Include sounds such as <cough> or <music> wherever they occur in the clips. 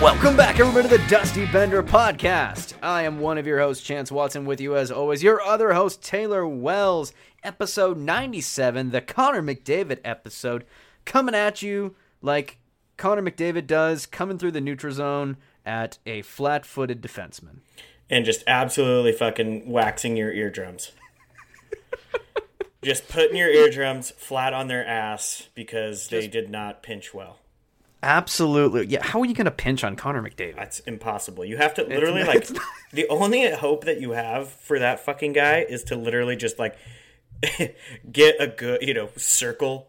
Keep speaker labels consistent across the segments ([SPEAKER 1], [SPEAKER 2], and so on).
[SPEAKER 1] Welcome back, everybody, to the Dusty Bender podcast. I am one of your hosts, Chance Watson, with you as always, your other host, Taylor Wells. Episode 97, the Connor McDavid episode, coming at you like Connor McDavid does, coming through the neutral zone at a flat footed defenseman.
[SPEAKER 2] and just absolutely fucking waxing your eardrums. <laughs> just putting your eardrums flat on their ass because they did not pinch well.
[SPEAKER 1] Absolutely. Yeah, how are you going to pinch on Connor McDavid?
[SPEAKER 2] That's impossible. You have to literally
[SPEAKER 1] not-
[SPEAKER 2] like
[SPEAKER 1] it's
[SPEAKER 2] the only hope that you have for that fucking guy is to literally just like <laughs> get a good, you know, circle,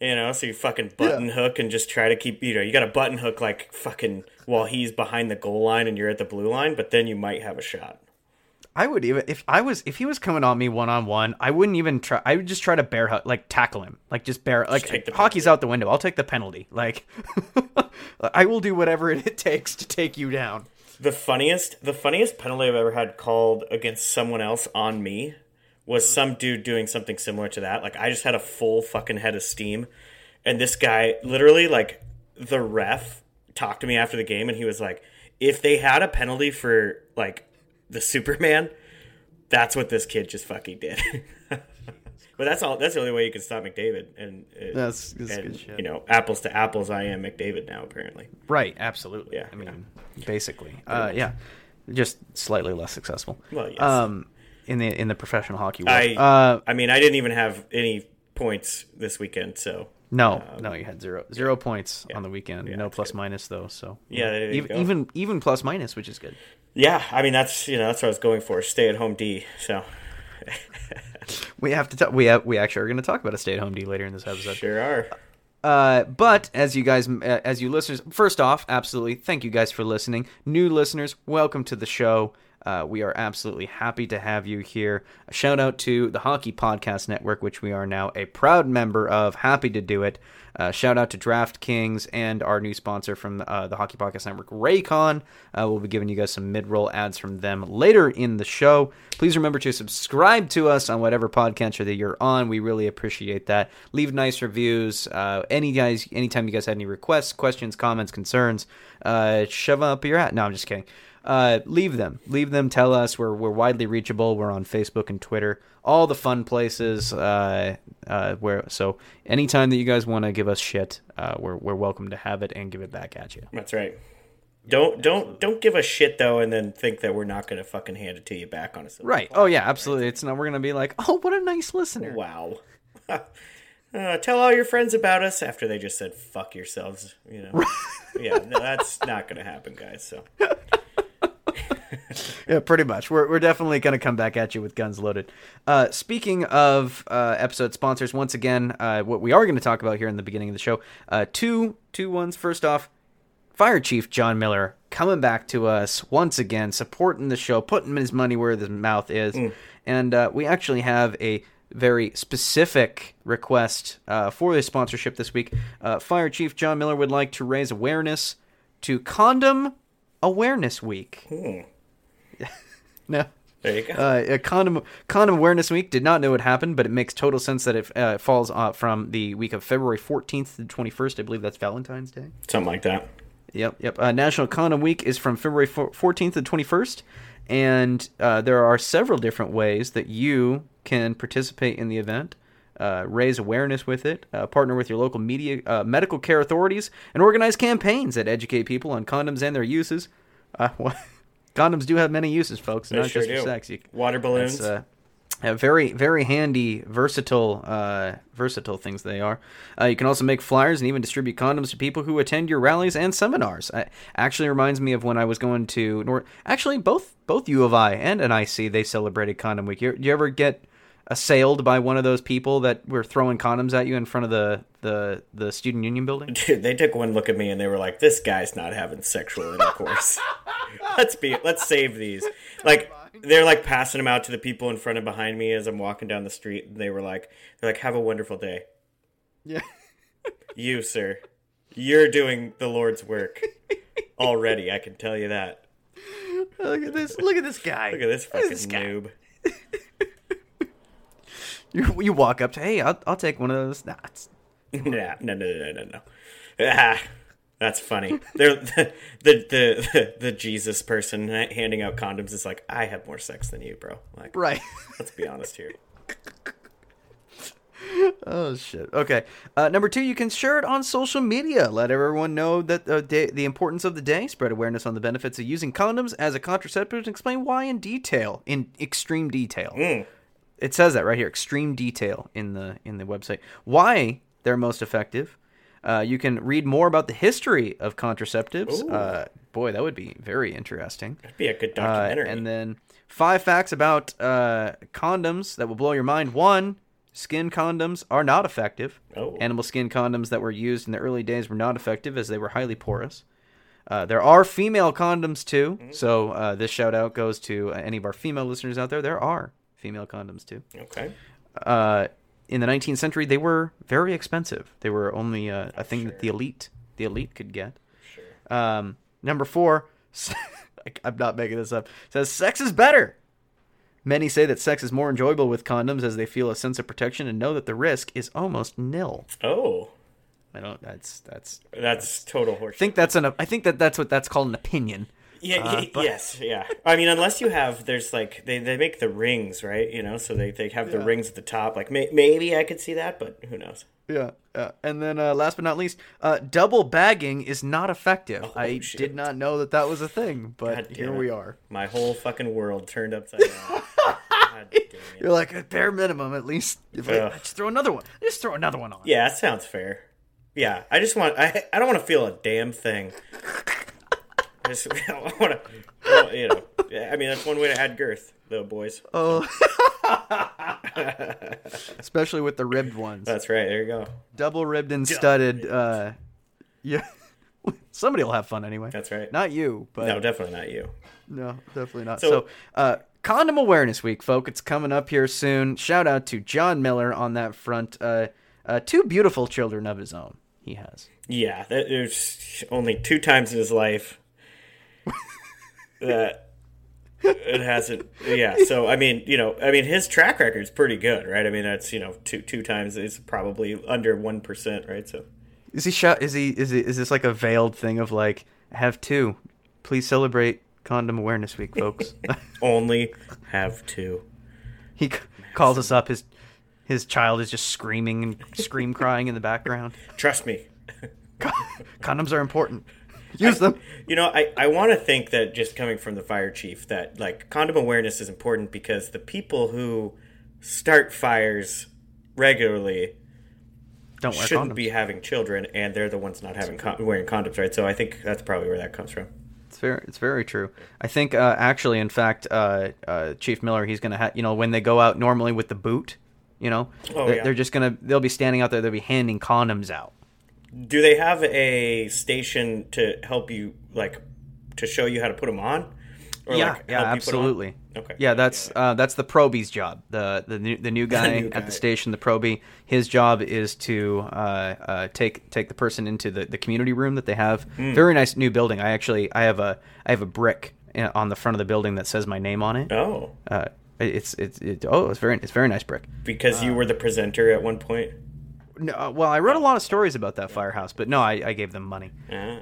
[SPEAKER 2] you know, so you fucking button hook and just try to keep, you know, you got a button hook like fucking while he's behind the goal line and you're at the blue line, but then you might have a shot.
[SPEAKER 1] I would even if I was if he was coming on me one on one, I wouldn't even try. I would just try to bear hug, like tackle him, like just bear like
[SPEAKER 2] take the
[SPEAKER 1] hockey's out the window. I'll take the penalty. Like <laughs> I will do whatever it <laughs> takes to take you down.
[SPEAKER 2] The funniest, the funniest penalty I've ever had called against someone else on me was some dude doing something similar to that. Like I just had a full fucking head of steam, and this guy literally like the ref talked to me after the game, and he was like, "If they had a penalty for like the Superman, that's what this kid just fucking did." <laughs> But that's all. That's the only way you can stop McDavid, and it-
[SPEAKER 1] That's- that's
[SPEAKER 2] and,
[SPEAKER 1] good shit.
[SPEAKER 2] You know, apples to apples. I am McDavid now, apparently.
[SPEAKER 1] Right, absolutely.
[SPEAKER 2] Yeah,
[SPEAKER 1] I mean, basically, uh, yeah, just slightly less successful.
[SPEAKER 2] Well, yes.
[SPEAKER 1] Um, in the in the professional hockey world.
[SPEAKER 2] I
[SPEAKER 1] uh,
[SPEAKER 2] I mean, I didn't even have any points this weekend, so
[SPEAKER 1] no, no, you had zero zero points on the weekend. no
[SPEAKER 2] that's
[SPEAKER 1] plus minus though. So
[SPEAKER 2] Yeah,
[SPEAKER 1] even, even even plus minus, which is good.
[SPEAKER 2] Yeah. I mean, that's you know that's what I was going for. Stay at home D. So <laughs>
[SPEAKER 1] We have to talk. We have, we actually are going to talk about a stay at home D later in this episode.
[SPEAKER 2] sure are.
[SPEAKER 1] Uh, but as you guys, uh, as you listeners, first off, absolutely, thank you guys for listening. New listeners, welcome to the show. Uh, we are absolutely happy to have you here. A shout out to the Hockey Podcast Network, which we are now a proud member of. Happy to do it. Uh, shout out to DraftKings and our new sponsor from uh, the Hockey Podcast Network, Raycon. Uh, we'll be giving you guys some mid-roll ads from them later in the show. Please remember to subscribe to us on whatever podcatcher that you're on. We really appreciate that. Leave nice reviews. Uh, any guys, anytime you guys have any requests, questions, comments, concerns, uh, shove up your at. No, I'm just kidding. Uh, leave them. Leave them. Tell us. We're we're widely reachable. We're on Facebook and Twitter. All the fun places. Uh, uh, where so anytime that you guys want to give us shit, uh, we're we're welcome to have it and give it back at you.
[SPEAKER 2] That's right. Don't don't don't give a shit though, and then think that we're not gonna fucking hand it to you back on a
[SPEAKER 1] Right. Oh yeah. Absolutely. It's not. We're gonna be like, oh, what a nice listener.
[SPEAKER 2] Wow. <laughs> Uh, tell all your friends about us after they just said "fuck yourselves." You know, <laughs> yeah, no, that's not gonna happen, guys. So
[SPEAKER 1] Yeah, pretty much. We're, we're definitely going to come back at you with guns loaded. Uh, speaking of uh, episode sponsors, once again, uh, what we are going to talk about here in the beginning of the show, uh, two two ones. First off, Fire Chief John Miller coming back to us once again, supporting the show, putting his money where his mouth is, and uh, we actually have a very specific request uh, for this sponsorship this week. Uh, Fire Chief John Miller would like to raise awareness to Condom Awareness Week. <laughs> No.
[SPEAKER 2] there you go.
[SPEAKER 1] Uh, condom condom awareness week did not know it happened, but it makes total sense that it uh, falls uh, from the week of February 14th to 21st. I believe that's Valentine's Day.
[SPEAKER 2] Something like that.
[SPEAKER 1] Yep, yep. Uh, National Condom Week is from February 14th to 21st, and uh, there are several different ways that you can participate in the event. Uh, raise awareness with it, uh, partner with your local media, uh, medical care authorities, and organize campaigns that educate people on condoms and their uses. Uh, <laughs> well, condoms do have many uses, folks,
[SPEAKER 2] They
[SPEAKER 1] not
[SPEAKER 2] sure
[SPEAKER 1] just for
[SPEAKER 2] do.
[SPEAKER 1] sex. You,
[SPEAKER 2] Water balloons.
[SPEAKER 1] uh, very, very handy, versatile, uh, versatile things they are. Uh, you can also make flyers and even distribute condoms to people who attend your rallies and seminars. Uh, actually, reminds me of when I was going to North. Actually, both both U of I and NIC they celebrated Condom Week. You, you ever get assailed by one of those people that were throwing condoms at you in front of the the the student union building?
[SPEAKER 2] Dude, they took one look at me and they were like, "This guy's not having sexual intercourse. <laughs> let's be, let's save these." Like they're like passing them out to the people in front and behind me as I'm walking down the street. And they were like, "They're like, have a wonderful day."
[SPEAKER 1] Yeah. <laughs>
[SPEAKER 2] You, sir, you're doing the Lord's work already. I can tell you that.
[SPEAKER 1] Look at this! Look at this guy!
[SPEAKER 2] Look at this fucking
[SPEAKER 1] guy.
[SPEAKER 2] noob. <laughs>
[SPEAKER 1] You, you walk up to, hey, I'll, I'll take one of those. <laughs> Nah,
[SPEAKER 2] nah, no, no, no, no, no. Ah, That's funny. They're <laughs> the, the the the Jesus person handing out condoms is like, I have more sex than you, bro. Like,
[SPEAKER 1] Right.
[SPEAKER 2] let's be honest here. <laughs>
[SPEAKER 1] Oh shit. Okay. Uh, number two, you can share it on social media. Let everyone know that the day, the importance of the day. Spread awareness on the benefits of using condoms as a contraceptive, and explain why in detail, in extreme detail. It says that right here, extreme detail in the in the website. Why they're most effective. Uh, you can read more about the history of contraceptives. Uh, boy, that would be very interesting.
[SPEAKER 2] That'd be a good
[SPEAKER 1] Uh,
[SPEAKER 2] documentary.
[SPEAKER 1] and then five facts about uh, condoms that will blow your mind. One, skin condoms are not effective.
[SPEAKER 2] Oh.
[SPEAKER 1] Animal skin condoms that were used in the early days were not effective as they were highly porous. Uh, there are female condoms too.
[SPEAKER 2] Mm-hmm.
[SPEAKER 1] So uh, this shout out goes to uh, any of our female listeners out there. There are female condoms too.
[SPEAKER 2] okay.
[SPEAKER 1] Uh, in the 19th century, they were very expensive. They were only uh, a thing that the elite, the elite could get.
[SPEAKER 2] Sure.
[SPEAKER 1] Um, number four, <laughs> I'm not making this up. Says sex is better. Many say that sex is more enjoyable with condoms as they feel a sense of protection and know that the risk is almost nil.
[SPEAKER 2] Oh,
[SPEAKER 1] I don't. That's that's.
[SPEAKER 2] that's total
[SPEAKER 1] I
[SPEAKER 2] horseshit.
[SPEAKER 1] think that's an. I think that that's what that's called an opinion.
[SPEAKER 2] Yeah,
[SPEAKER 1] Uh, but-
[SPEAKER 2] yes, yeah. I mean, unless you have, there's like they, they make the rings, right? You know, so they, they have the
[SPEAKER 1] Yeah.
[SPEAKER 2] rings at the top. Like may, maybe I could see that, but who knows?
[SPEAKER 1] Yeah. Uh, and then uh, last but not least, uh, double bagging is not effective. I
[SPEAKER 2] shit.
[SPEAKER 1] did not know that that was a thing, but here
[SPEAKER 2] it.
[SPEAKER 1] we are.
[SPEAKER 2] My whole fucking world turned upside down. <laughs> God damn it.
[SPEAKER 1] You're like at bare minimum, at least. If I, just throw another one. Just throw another one on.
[SPEAKER 2] Yeah, that sounds fair. Yeah, I just want I I don't want to feel a damn thing. <laughs> I just I want to, you know. I mean, that's one way to add girth, though, boys. <laughs>
[SPEAKER 1] Oh. Especially with the ribbed ones.
[SPEAKER 2] That's right. There you go.
[SPEAKER 1] double ribbed and studded. Uh, yeah, <laughs> somebody will have fun anyway.
[SPEAKER 2] That's right.
[SPEAKER 1] Not you, but
[SPEAKER 2] No,
[SPEAKER 1] no,
[SPEAKER 2] definitely not you.
[SPEAKER 1] No, definitely not.
[SPEAKER 2] So-
[SPEAKER 1] So, uh, condom awareness week, folk. It's coming up here soon. Shout out to John Miller on that front. Uh, uh, two beautiful children of his own. He has.
[SPEAKER 2] Yeah, there's only two times in his life that it hasn't. Yeah, so I mean, you know, I mean, his track record is pretty good, right? I mean, that's you know, two two times is probably under one percent, right? So
[SPEAKER 1] Is he shot? Is he? Is he? Is this like a veiled thing of like, have two. Please celebrate Condom Awareness Week, folks. <laughs>
[SPEAKER 2] only have two.
[SPEAKER 1] he c- calls us up. His his child is just screaming and scream crying in the background.
[SPEAKER 2] Trust me.
[SPEAKER 1] Condoms are important. Use them.
[SPEAKER 2] You know, I, I want to think that just coming from the fire chief, that like condom awareness is important because the people who start fires regularly
[SPEAKER 1] Don't
[SPEAKER 2] shouldn't
[SPEAKER 1] condoms.
[SPEAKER 2] be having children, and they're the ones not having con- wearing condoms, right? So I think that's probably where that comes from.
[SPEAKER 1] It's very, it's very true. I think uh, actually, in fact, uh, uh, Chief Miller, he's gonna have, you know, when they go out normally with the boot, you know,
[SPEAKER 2] Oh,
[SPEAKER 1] they're,
[SPEAKER 2] yeah.
[SPEAKER 1] they're just gonna, they'll be standing out there, they'll be handing condoms out.
[SPEAKER 2] Do they have a station to help you, like, to show you how to put them on? Or,
[SPEAKER 1] yeah,
[SPEAKER 2] like,
[SPEAKER 1] yeah,
[SPEAKER 2] help you put 'em on?
[SPEAKER 1] absolutely.
[SPEAKER 2] Okay.
[SPEAKER 1] Yeah, that's uh, that's the probie's job. The the new the new <laughs> guy
[SPEAKER 2] new
[SPEAKER 1] at the station, the probie. His job is to uh, uh, take take the person into the, the community room that they have.
[SPEAKER 2] Hmm.
[SPEAKER 1] Very nice new building. I actually I have a I have a brick uh, on the front of the building that says my name on it.
[SPEAKER 2] Oh,
[SPEAKER 1] Uh, it's it's it, oh it's very it's very nice brick.
[SPEAKER 2] because you were the presenter at one point.
[SPEAKER 1] No, uh, well, I wrote a lot of stories about that firehouse, but no, I, I gave them money.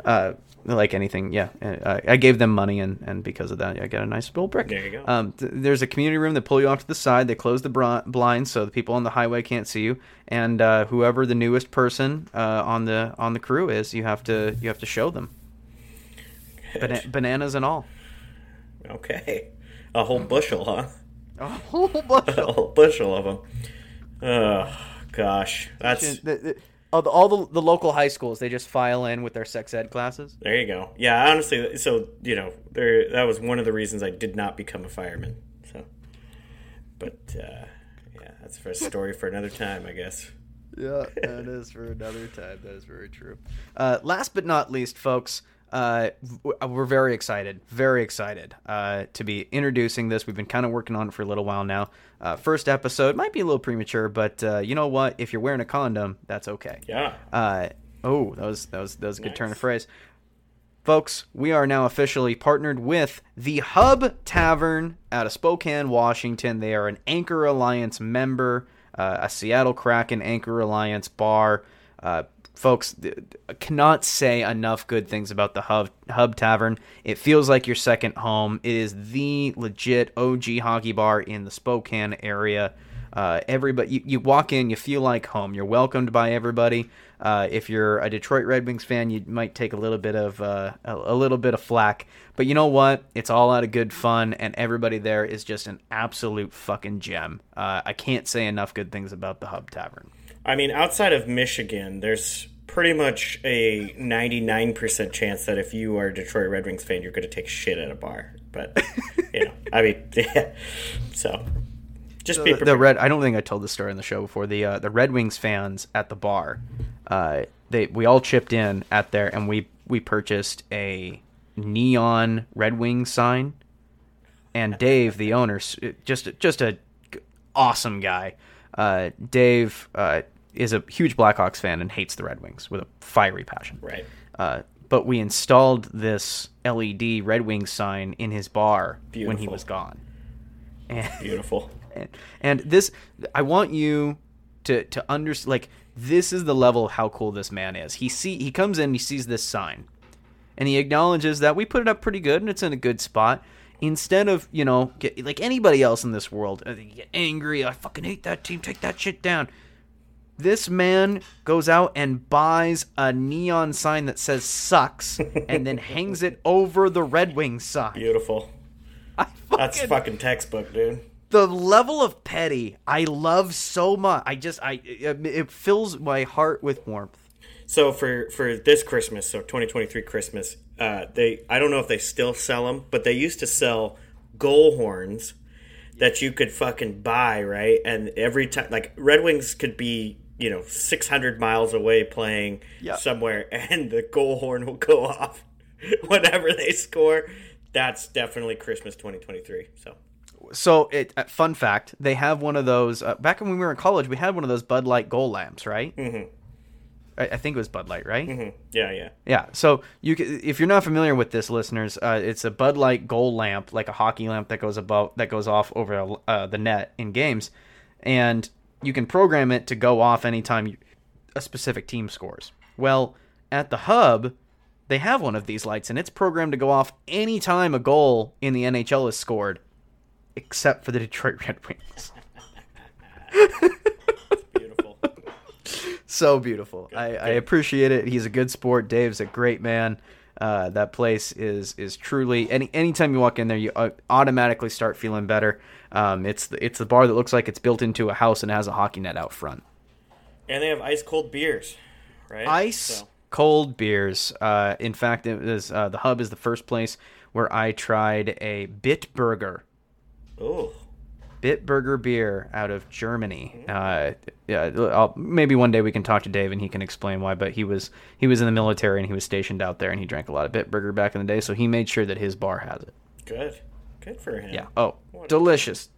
[SPEAKER 1] Uh, like anything, yeah. Uh, I gave them money, and, and because of that, I got a nice little brick.
[SPEAKER 2] There you go.
[SPEAKER 1] Um, th- there's a community room that pull you off to the side. They close the br- blinds so the people on the highway can't see you. And uh, whoever the newest person uh, on the on the crew is, you have to you have to show them Bana- bananas and all.
[SPEAKER 2] Okay, a whole bushel, huh?
[SPEAKER 1] A whole <laughs> bunch
[SPEAKER 2] a whole bushel of them. Oh gosh, that's
[SPEAKER 1] The- the- all the, all the, the local high schools they just file in with their sex ed classes.
[SPEAKER 2] there. You go. Yeah, honestly, so you know, there that was one of the reasons I did not become a fireman. So, but uh, yeah, that's for a <laughs> story for another time, I guess.
[SPEAKER 1] Yeah, that is for another time. That is very true. Uh, last but not least, folks, uh, we're very excited, very excited uh, to be introducing this. We've been kind of working on it for a little while now. Uh, first episode might be a little premature, but uh, you know what? If you're wearing a condom, that's okay.
[SPEAKER 2] Yeah.
[SPEAKER 1] Uh, oh, that was that was that was a good turn of phrase. Folks, we are now officially partnered with the Hub Tavern out of Spokane, Washington. They are an Anchor Alliance member, uh, a Seattle Kraken Anchor Alliance bar. Folks, cannot say enough good things about the Hub Hub Tavern. It feels like your second home. It is the legit OG hockey bar in the Spokane area. Uh, everybody, you, you walk in, you feel like home. You're welcomed by everybody. Uh, if you're a Detroit Red Wings fan, you might take a little bit of uh, a, a little bit of flack, but you know what? It's all out of good fun, and everybody there is just an absolute fucking gem. Uh, I can't say enough good things about the Hub Tavern.
[SPEAKER 2] I mean, outside of Michigan, there's pretty much a 99% chance that if you are a Detroit Red Wings fan, you're going to take shit at a bar. But, <laughs> you know, I mean, <laughs> yeah. So, just be
[SPEAKER 1] the,
[SPEAKER 2] prepared.
[SPEAKER 1] the red. I don't think I told this story on the show before. The uh, the Red Wings fans at the bar, uh, they we all chipped in at there, and we we purchased a neon Red Wings sign. And Dave, the owner, just just a g- awesome guy. Uh, Dave uh, is a huge Blackhawks fan and hates the Red Wings with a fiery passion.
[SPEAKER 2] Right.
[SPEAKER 1] Uh, but we installed this LED Red Wings sign in his bar when he was gone. And
[SPEAKER 2] Beautiful. <laughs>
[SPEAKER 1] and, and this i want you to to understand like this is the level of how cool this man is he see he comes in he sees this sign and he acknowledges that we put it up pretty good and it's in a good spot instead of you know get, like anybody else in this world uh, get angry i fucking hate that team take that shit down this man goes out and buys a neon sign that says sucks and then hangs it over the red wings sign
[SPEAKER 2] Beautiful.
[SPEAKER 1] I
[SPEAKER 2] That's
[SPEAKER 1] fucking-
[SPEAKER 2] fucking textbook, dude.
[SPEAKER 1] the level of petty I love so much. I just I it, it fills my heart with warmth.
[SPEAKER 2] So for for this Christmas, so 2023 Christmas, uh, they I don't know if they still sell them, but they used to sell goal horns that you could fucking buy, right? And every time, like Red Wings could be you know 600 miles away playing
[SPEAKER 1] Yeah.
[SPEAKER 2] somewhere, <laughs> and the goal horn will go off <laughs> whenever they score. That's definitely Christmas 2023. So
[SPEAKER 1] So it uh, fun fact, they have one of those uh, back when we were in college. We had one of those Bud Light goal lamps, right? Mm-hmm. I, I think it was Bud Light, right?
[SPEAKER 2] yeah, yeah.
[SPEAKER 1] Yeah. So you, if you're not familiar with this, listeners, uh, it's a Bud Light goal lamp, like a hockey lamp that goes above that goes off over uh, the net in games, and you can program it to go off anytime you, a specific team scores. Well, at the hub, they have one of these lights, and it's programmed to go off anytime a goal in the NHL is scored, except for the Detroit <laughs> Red Wings.
[SPEAKER 2] Beautiful.
[SPEAKER 1] so beautiful. I, I appreciate it. He's a good sport. Dave's a great man. Uh, that place is is truly any anytime you walk in there, you automatically start feeling better. Um, it's the, it's the bar that looks like it's built into a house and has a hockey net out front.
[SPEAKER 2] and they have ice cold beers, right?
[SPEAKER 1] Ice
[SPEAKER 2] So-
[SPEAKER 1] cold beers. Uh, in fact, it was uh, the hub is the first place where I tried a Bitburger.
[SPEAKER 2] Oh,
[SPEAKER 1] Bitburger beer out of Germany. Uh, yeah, I'll, maybe one day we can talk to Dave and he can explain why. But he was he was in the military and he was stationed out there and he drank a lot of Bitburger back in the day, so he made sure that his bar has it.
[SPEAKER 2] good. Good for him.
[SPEAKER 1] Yeah. Oh,
[SPEAKER 2] What-
[SPEAKER 1] delicious,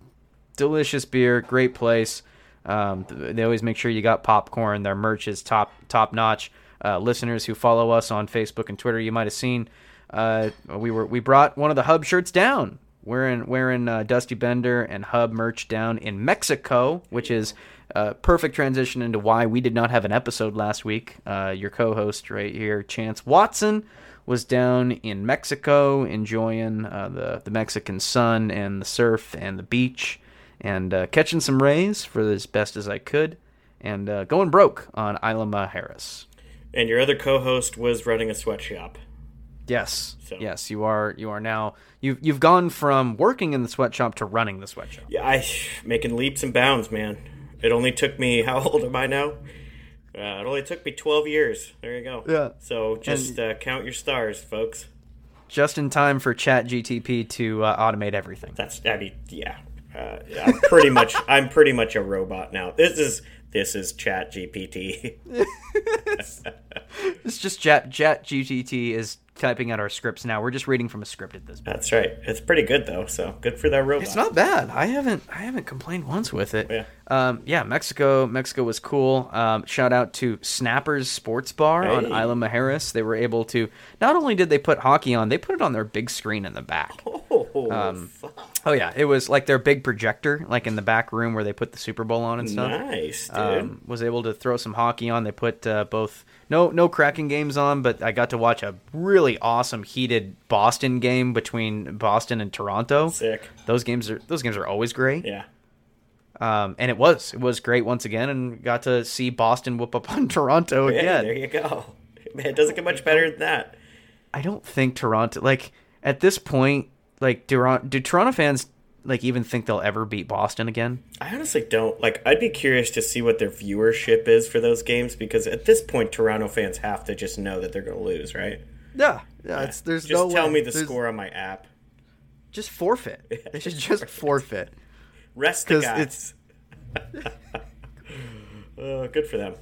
[SPEAKER 1] delicious beer. Great place. Um, they always make sure you got popcorn. Their merch is top top notch. Uh, listeners who follow us on Facebook and Twitter, you might have seen. Uh, we were we brought one of the Hub shirts down. Wearing wearing uh, Dusty Bender and Hub merch down in Mexico, which is uh, perfect transition into why we did not have an episode last week. Uh, your co-host right here, Chance Watson, was down in Mexico enjoying uh, the the Mexican sun and the surf and the beach and uh, catching some rays for as best as I could and uh, going broke on Isla Mujeres.
[SPEAKER 2] And your other co-host was running a sweatshop.
[SPEAKER 1] Yes,
[SPEAKER 2] So-
[SPEAKER 1] yes, you are. You are now. You've you've gone from working in the sweatshop to running the sweatshop.
[SPEAKER 2] Yeah, I making leaps and bounds, man. It only took me <laughs> how old am I now? Uh, it only took me twelve years. There you go.
[SPEAKER 1] Yeah.
[SPEAKER 2] So just uh, count your stars, folks.
[SPEAKER 1] Just in time for Chat GTP to uh, automate everything.
[SPEAKER 2] That's I mean, yeah. Uh, I'm pretty much <laughs> I'm pretty much a robot now. This is this is Chat GPT. <laughs>
[SPEAKER 1] It's just Chat Chat GTT is typing out our scripts now. We're just reading from a script at this point.
[SPEAKER 2] That's right. It's pretty good though. So good for that robot.
[SPEAKER 1] It's not bad. I haven't I haven't complained once with it.
[SPEAKER 2] Yeah.
[SPEAKER 1] Um, yeah, Mexico Mexico was cool. Um, shout out to Snappers Sports Bar on Isla Mujeres. They were able to not only did they put hockey on, they put it on their big screen in the back.
[SPEAKER 2] Oh, Oh, fuck.
[SPEAKER 1] Oh yeah, it was like their big projector, like in the back room where they put the Super Bowl on and stuff.
[SPEAKER 2] nice, dude.
[SPEAKER 1] Um, was able to throw some hockey on. They put uh, both no no Kraken games on, but I got to watch a really awesome heated Boston game between Boston and Toronto.
[SPEAKER 2] Sick.
[SPEAKER 1] Those games are those games are always great.
[SPEAKER 2] Yeah.
[SPEAKER 1] Um, and it was it was great once again, and got to see Boston whoop up on <laughs> Toronto
[SPEAKER 2] Yeah,
[SPEAKER 1] again.
[SPEAKER 2] there you go. Man, it doesn't get much better than that.
[SPEAKER 1] I don't think Toronto like at this point like do, do Toronto fans like even think they'll ever beat Boston again?
[SPEAKER 2] I honestly don't like. I'd be curious to see what their viewership is for those games because at this point, Toronto fans have to just know that they're going to lose, right?
[SPEAKER 1] Yeah, yeah. It's, there's
[SPEAKER 2] Just
[SPEAKER 1] no
[SPEAKER 2] tell
[SPEAKER 1] way.
[SPEAKER 2] me the
[SPEAKER 1] There's-
[SPEAKER 2] score on my app.
[SPEAKER 1] Just forfeit. <laughs> They should just forfeit.
[SPEAKER 2] Rest the
[SPEAKER 1] 'Cause
[SPEAKER 2] guys. uh, <laughs> good for them.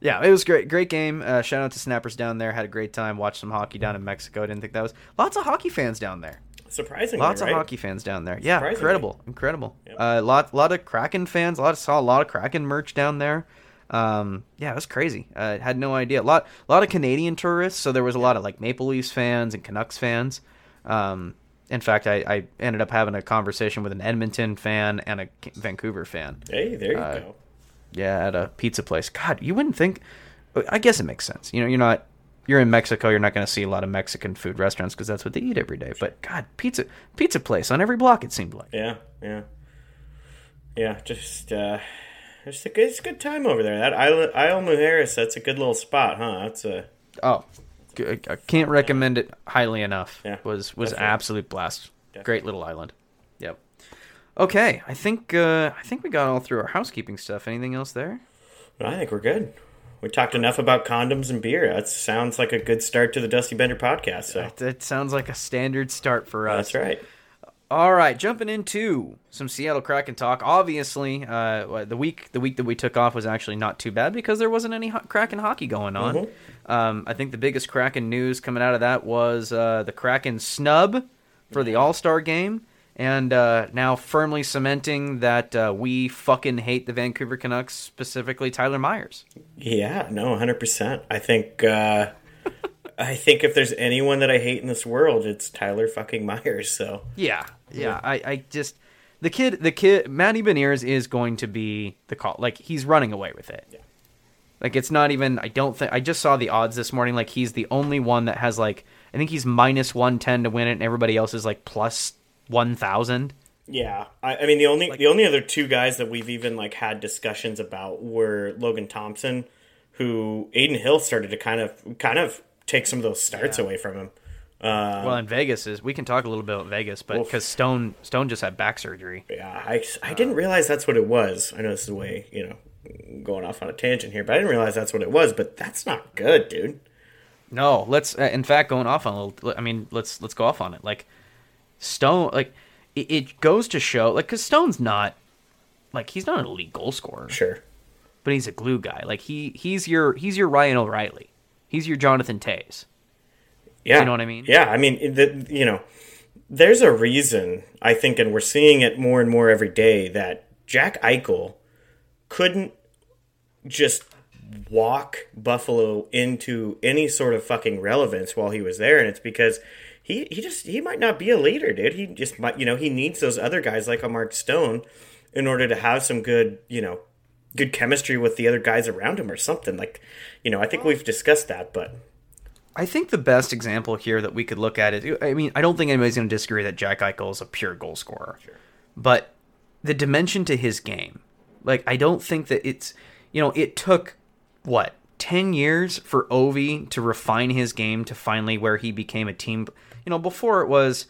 [SPEAKER 1] Yeah, it was great. Great game. Uh, shout out to Snappers down there. Had a great time. Watched some hockey down in Mexico. Didn't think that was lots of hockey fans down there.
[SPEAKER 2] Surprisingly,
[SPEAKER 1] Lots
[SPEAKER 2] right?
[SPEAKER 1] of hockey fans down there. Yeah, incredible, incredible.
[SPEAKER 2] Yep.
[SPEAKER 1] Uh, lot, lot of Kraken fans. A lot saw a lot of Kraken merch down there. Um, yeah, it was crazy. Uh, had no idea. A lot, a lot of Canadian tourists. So there was a lot of like Maple Leafs fans and Canucks fans. Um, in fact, I, I ended up having a conversation with an Edmonton fan and a Vancouver fan.
[SPEAKER 2] Hey, there you
[SPEAKER 1] Uh,
[SPEAKER 2] go.
[SPEAKER 1] Yeah, at a pizza place. God, you wouldn't think. I guess it makes sense. You know, you're not. You're in Mexico. You're not going to see a lot of Mexican food restaurants because that's what they eat every day. But God, pizza, pizza place on every block. It seemed like.
[SPEAKER 2] Yeah, yeah, yeah. Just, uh, just a good, it's a good time over there. That Isle, Isle Mujeres, that's a good little spot, huh? That's a
[SPEAKER 1] Oh, I can't recommend it highly enough.
[SPEAKER 2] Yeah,
[SPEAKER 1] was was
[SPEAKER 2] definitely.
[SPEAKER 1] absolute blast.
[SPEAKER 2] Definitely.
[SPEAKER 1] Great little island. Yep. Okay, I think uh, I think we got all through our housekeeping stuff. Anything else there?
[SPEAKER 2] I think we're good. We talked enough about condoms and beer. That sounds like a good start to the Dusty Bender podcast. So
[SPEAKER 1] That sounds like a standard start for us.
[SPEAKER 2] that's right.
[SPEAKER 1] All right, jumping into some Seattle Kraken talk. Obviously, uh, the week the week that we took off was actually not too bad because there wasn't any ho- Kraken hockey going on.
[SPEAKER 2] Mm-hmm.
[SPEAKER 1] Um, I think the biggest Kraken news coming out of that was uh, the Kraken snub for the All Star game, and uh, now firmly cementing that uh, we fucking hate the Vancouver Canucks, specifically Tyler Myers.
[SPEAKER 2] Yeah, no, hundred percent. I think uh, <laughs> I think if there's anyone that I hate in this world, it's Tyler fucking Myers. So
[SPEAKER 1] Yeah, yeah. I, I just the kid, the kid, Matty Beniers is going to be the call. Like he's running away with it.
[SPEAKER 2] Yeah.
[SPEAKER 1] Like it's not even. I don't think. I just saw the odds this morning. Like he's the only one that has like. I think he's minus one ten to win it, and everybody else is like plus one thousand.
[SPEAKER 2] yeah, I, I mean the only the only other two guys that we've even like had discussions about were Logan Thompson, who Adin Hill started to kind of kind of take some of those starts away from him. Uh,
[SPEAKER 1] well, in Vegas is we can talk a little bit about Vegas, but because Stone Stone just had back surgery.
[SPEAKER 2] Yeah, I, I didn't realize that's what it was. I know this is way, you know, going off on a tangent here, but I didn't realize that's what it was. But that's not good, dude.
[SPEAKER 1] No, let's. Uh, in fact, going off on a little. I mean, let's let's go off on it. Like Stone, like it, it goes to show, like, because Stone's not, like, he's not an elite goal scorer,
[SPEAKER 2] Sure.
[SPEAKER 1] but he's a glue guy. Like he he's your he's your Ryan O'Reilly. He's your Jonathan Toews.
[SPEAKER 2] Yeah.
[SPEAKER 1] You know what I mean?
[SPEAKER 2] Yeah, I mean, the, you know, there's a reason, I think, and we're seeing it more and more every day, that Jack Eichel couldn't just walk Buffalo into any sort of fucking relevance while he was there. And it's because he, he just, he might not be a leader, dude. He just might, you know, he needs those other guys like a Mark Stone in order to have some good, you know, good chemistry with the other guys around him or something. Like, you know, I think we've discussed that, but
[SPEAKER 1] I think the best example here that we could look at is I mean, I don't think anybody's going to disagree that Jack Eichel is a pure goal scorer. But the dimension to his game, like I don't think that it's, you know, it took what, 10 years for Ovi to refine his game to finally where he became a team, you know, before it was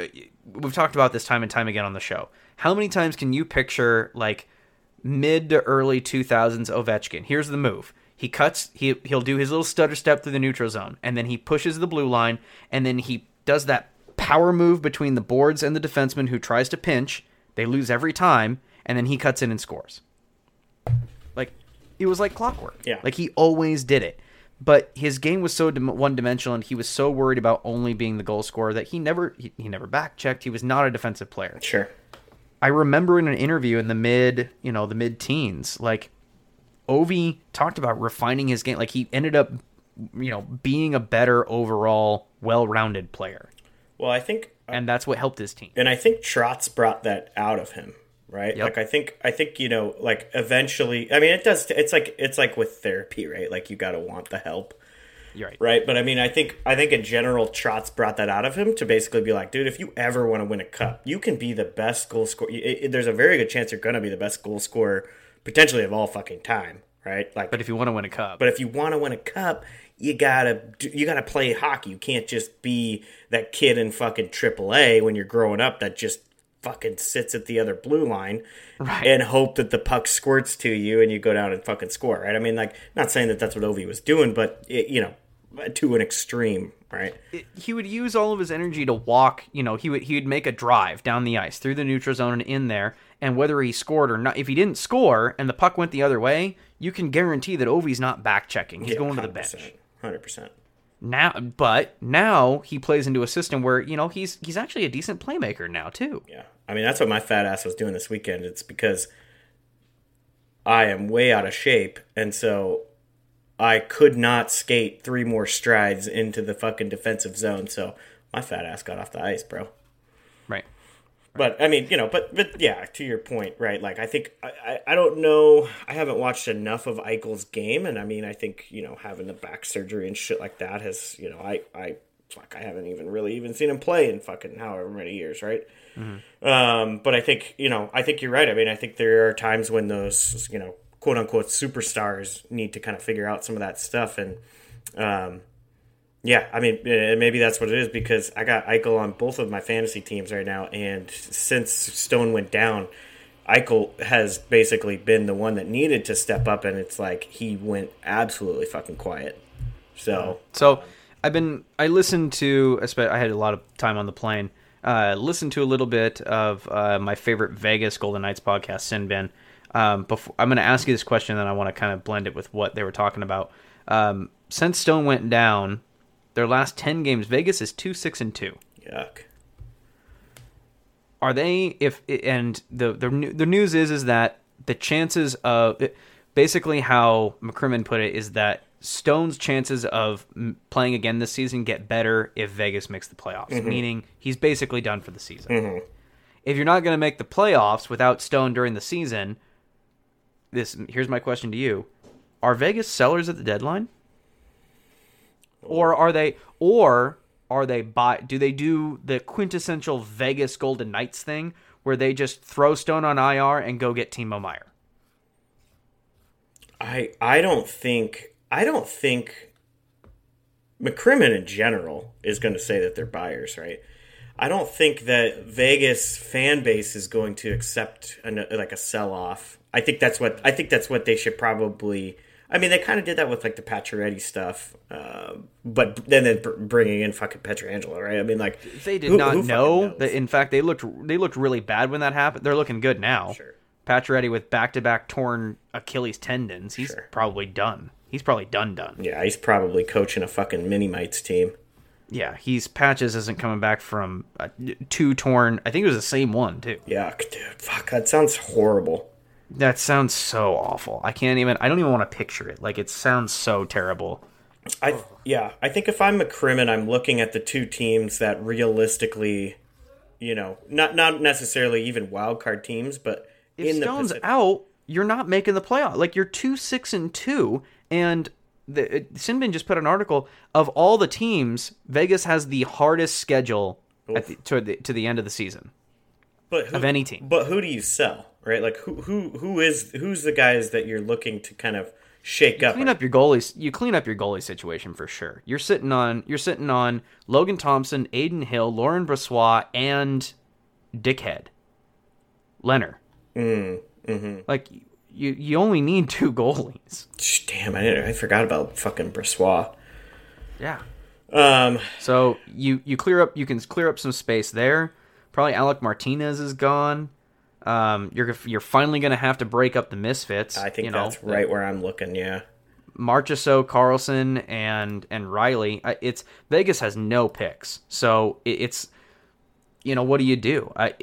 [SPEAKER 1] uh, we've talked about this time and time again on the show. How many times can you picture like mid to early 2000s Ovechkin? Here's the move. He cuts he he'll do his little stutter step through the neutral zone and then he pushes the blue line and then he does that power move between the boards and the defenseman who tries to pinch. They lose every time and then he cuts in and scores. Like it was like clockwork.
[SPEAKER 2] Yeah.
[SPEAKER 1] Like he always did it. But his game was so one-dimensional, and he was so worried about only being the goal scorer that he never he, he never back checked. He was not a defensive player.
[SPEAKER 2] sure.
[SPEAKER 1] I remember in an interview in the mid, you know, the mid teens, like Ovi talked about refining his game. Like he ended up, you know, being a better overall, well-rounded player.
[SPEAKER 2] Well, I think uh,
[SPEAKER 1] and that's what helped his team.
[SPEAKER 2] and I think Trotz brought that out of him, right?
[SPEAKER 1] Yep.
[SPEAKER 2] Like I think I think you know, like eventually. I mean, it does. It's like it's like with therapy, right? Like you got to want the help,
[SPEAKER 1] You're right.
[SPEAKER 2] right? But I mean, I think I think in general, Trotz brought that out of him to basically be like, dude, if you ever want to win a cup, you can be the best goal scorer. There's a very good chance you're going to be the best goal scorer potentially of all fucking time, right? Like,
[SPEAKER 1] But if you want to win a cup,
[SPEAKER 2] but if you want to win a cup, you gotta you gotta play hockey. You can't just be that kid in fucking AAA when you're growing up that just fucking sits at the other blue line
[SPEAKER 1] Right.
[SPEAKER 2] and hope that the puck squirts to you and you go down and fucking score. Right? I mean, like, not saying that that's what Ovi was doing, but it, you know, to an extreme, right?
[SPEAKER 1] it- he would use all of his energy to walk. You know, he would he would make a drive down the ice through the neutral zone and in there. And whether he scored or not, if he didn't score and the puck went the other way, you can guarantee that Ovi's not back checking. He's going to the bench.
[SPEAKER 2] Hundred percent.
[SPEAKER 1] Now but now he plays into a system where you know he's he's actually a decent playmaker now too
[SPEAKER 2] Yeah. I mean, that's what my fat ass was doing this weekend. It's because I am way out of shape. And so I could not skate three more strides into the fucking defensive zone. So my fat ass got off the ice, bro. But I mean, you know, but but yeah, to your point, right? Like I think I, I, I don't know. I haven't watched enough of Eichel's game, and I mean, I think you know having the back surgery and shit like that has you know I I fuck I haven't even really even seen him play in fucking however many years, right? Um, but I think you know I think you're right. I mean, I think there are times when those you know quote unquote superstars need to kind of figure out some of that stuff and. Um, yeah, I mean, eh, maybe that's what it is because I got Eichel on both of my fantasy teams right now, and since Stone went down, Eichel has basically been the one that needed to step up, and it's like he went absolutely fucking quiet. So
[SPEAKER 1] so i've been i listened to I had a lot of time on the plane uh listened to a little bit of uh my favorite vegas golden knights podcast sin bin um before i'm going to ask you this question and i want to kind of blend it with what they were talking about um since stone went down their last 10 games vegas is 2 6 and 2
[SPEAKER 2] yuck.
[SPEAKER 1] are they if and the the the news is is that the chances of basically how McCrimmon put it is that Stone's chances of playing again this season get better if Vegas makes the playoffs, mm-hmm. meaning he's basically done for the season. Mm-hmm. If you're not going to make the playoffs without Stone during the season, this here's my question to you: Are Vegas sellers at the deadline? Or are they or are they buy do they do the quintessential Vegas Golden Knights thing where they just throw Stone on IR and go get Timo Meier?
[SPEAKER 2] I I don't think I don't think McCrimmon in general is going to say that they're buyers, right? I don't think that Vegas fan base is going to accept an, like a sell off. I think that's what I think that's what they should probably. I mean, they kind of did that with like the Pacioretty stuff, uh, but then they're bringing in fucking Pietrangelo, right? I mean, like
[SPEAKER 1] They did
[SPEAKER 2] who-
[SPEAKER 1] not
[SPEAKER 2] who
[SPEAKER 1] know that. In fact, they looked they looked really bad when that happened. They're looking good now.
[SPEAKER 2] Sure.
[SPEAKER 1] Pacioretty with back to back torn Achilles tendons. He's
[SPEAKER 2] Sure.
[SPEAKER 1] probably done. He's probably done done.
[SPEAKER 2] Yeah, he's probably coaching a fucking mini mites team.
[SPEAKER 1] Yeah, he's patches isn't coming back from uh, two torn. I think it was the same one too.
[SPEAKER 2] Yuck, dude. Fuck, that sounds horrible.
[SPEAKER 1] That sounds so awful. I can't even. I don't even want to picture it. Like it sounds so terrible.
[SPEAKER 2] I yeah, I think if I'm McCrimmon, I'm looking at the two teams that realistically, you know, not not necessarily even wild card teams, but
[SPEAKER 1] If
[SPEAKER 2] in
[SPEAKER 1] Stone's
[SPEAKER 2] the Pacific,
[SPEAKER 1] out, you're not making the playoff. Like you're two six and two, and the Sinbin just put an article of all the teams. Vegas has the hardest schedule at the, to the to the end of the season.
[SPEAKER 2] but who,
[SPEAKER 1] of any team.
[SPEAKER 2] But who do you sell? Right, like who who who is who's the guys that you're looking to kind of shake up?
[SPEAKER 1] Clean up your goalies. You clean up your goalie situation for sure. You're sitting on you're sitting on Logan Thompson, Adin Hill, Laurent Brossoit, and Dickhead, Leonard.
[SPEAKER 2] Mm, mm-hmm.
[SPEAKER 1] Like you you only need two <laughs> goalies.
[SPEAKER 2] Damn, I didn't, I forgot about fucking Brassois.
[SPEAKER 1] Yeah.
[SPEAKER 2] Um,
[SPEAKER 1] So you you clear up you can clear up some space there. Probably Alec Martinez is gone. Um, you're you're finally gonna have to break up the misfits.
[SPEAKER 2] I think
[SPEAKER 1] you know,
[SPEAKER 2] that's right where I'm looking. Yeah,
[SPEAKER 1] Marchessault, Karlsson, and and Reilly. It's Vegas has no picks, so it's you know what do you do? I,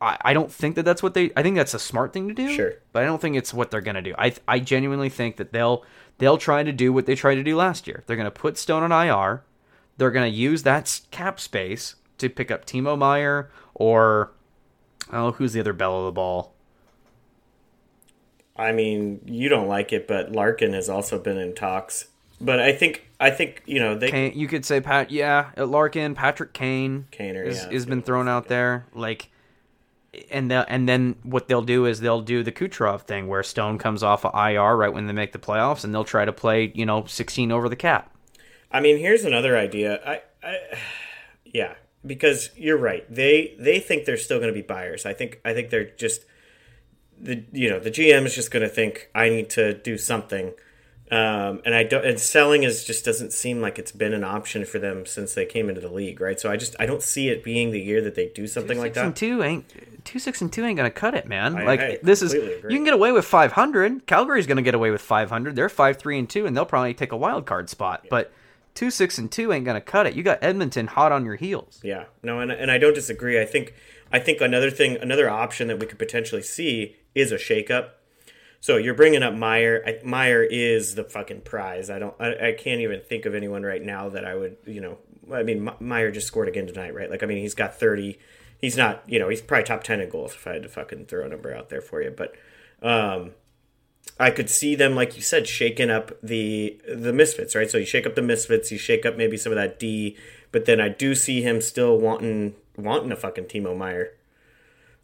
[SPEAKER 1] I I don't think that that's what they. I think that's a smart thing to do.
[SPEAKER 2] Sure.
[SPEAKER 1] but I don't think it's what they're gonna do. I I genuinely think that they'll they'll try to do what they tried to do last year. They're gonna put Stone on IR. They're gonna use that cap space to pick up Timo Meier or oh, who's the other bell of the ball?
[SPEAKER 2] I mean, you don't like it, but Larkin has also been in talks. But I think I think you know they
[SPEAKER 1] Kane, you could say Pat, yeah, uh, Larkin, Patrick Kane,
[SPEAKER 2] Kaner,
[SPEAKER 1] is,
[SPEAKER 2] yeah,
[SPEAKER 1] has been thrown out there, like, and and then what they'll do is they'll do the Kucherov thing where Stone comes off of IR right when they make the playoffs, and they'll try to play you know sixteen over the cap.
[SPEAKER 2] I mean, here's another idea. I, I <sighs> yeah, because you're right. They they think they're still going to be buyers. I think I think they're just the you know the GM is just going to think I need to do something. Um, and I don't, and selling is just doesn't seem like it's been an option for them since they came into the league, right? So I just I don't see it being the year that they do something like
[SPEAKER 1] Six and
[SPEAKER 2] that.
[SPEAKER 1] two ain't two six and two ain't gonna cut it, man.
[SPEAKER 2] I-
[SPEAKER 1] like
[SPEAKER 2] I
[SPEAKER 1] this is
[SPEAKER 2] agree.
[SPEAKER 1] you can get away with five hundred. Calgary's gonna get away with five hundred. They're five three and two, and they'll probably take a wild card spot. But two six and two ain't gonna cut it. You got Edmonton hot on your heels.
[SPEAKER 2] Yeah, no, and and I don't disagree. I think I think another thing, another option that we could potentially see is a shakeup. So you're bringing up Meier. I, Meier is the fucking prize. I don't. I, I can't even think of anyone right now that I would. You know, I mean, Meier just scored again tonight, right? Like, I mean, he's got thirty. He's not. You know, he's probably top ten in goals if I had to fucking throw a number out there for you. But um, I could see them, like you said, shaking up the the misfits, right? So you shake up the misfits, you shake up maybe some of that D, but then I do see him still wanting wanting a fucking Timo Meier,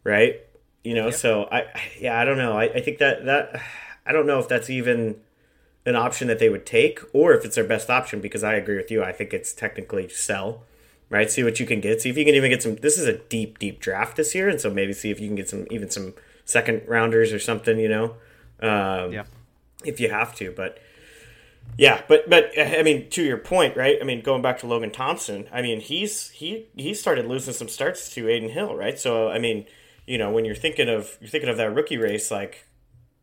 [SPEAKER 2] right? You know, so I yeah, I don't know. I, I think that that I don't know if that's even an option that they would take or if it's their best option because I agree with you. I think it's technically sell, right? See what you can get. See if you can even get some. This is a deep, deep draft this year, and so maybe see if you can get some even some second rounders or something. You know, um,
[SPEAKER 1] Yeah.
[SPEAKER 2] if you have to, but. Yeah, but but I mean, to your point, right? I mean, going back to Logan Thompson, I mean, he's he he started losing some starts to Adin Hill, right? So I mean, you know, when you're thinking of you're thinking of that rookie race, like,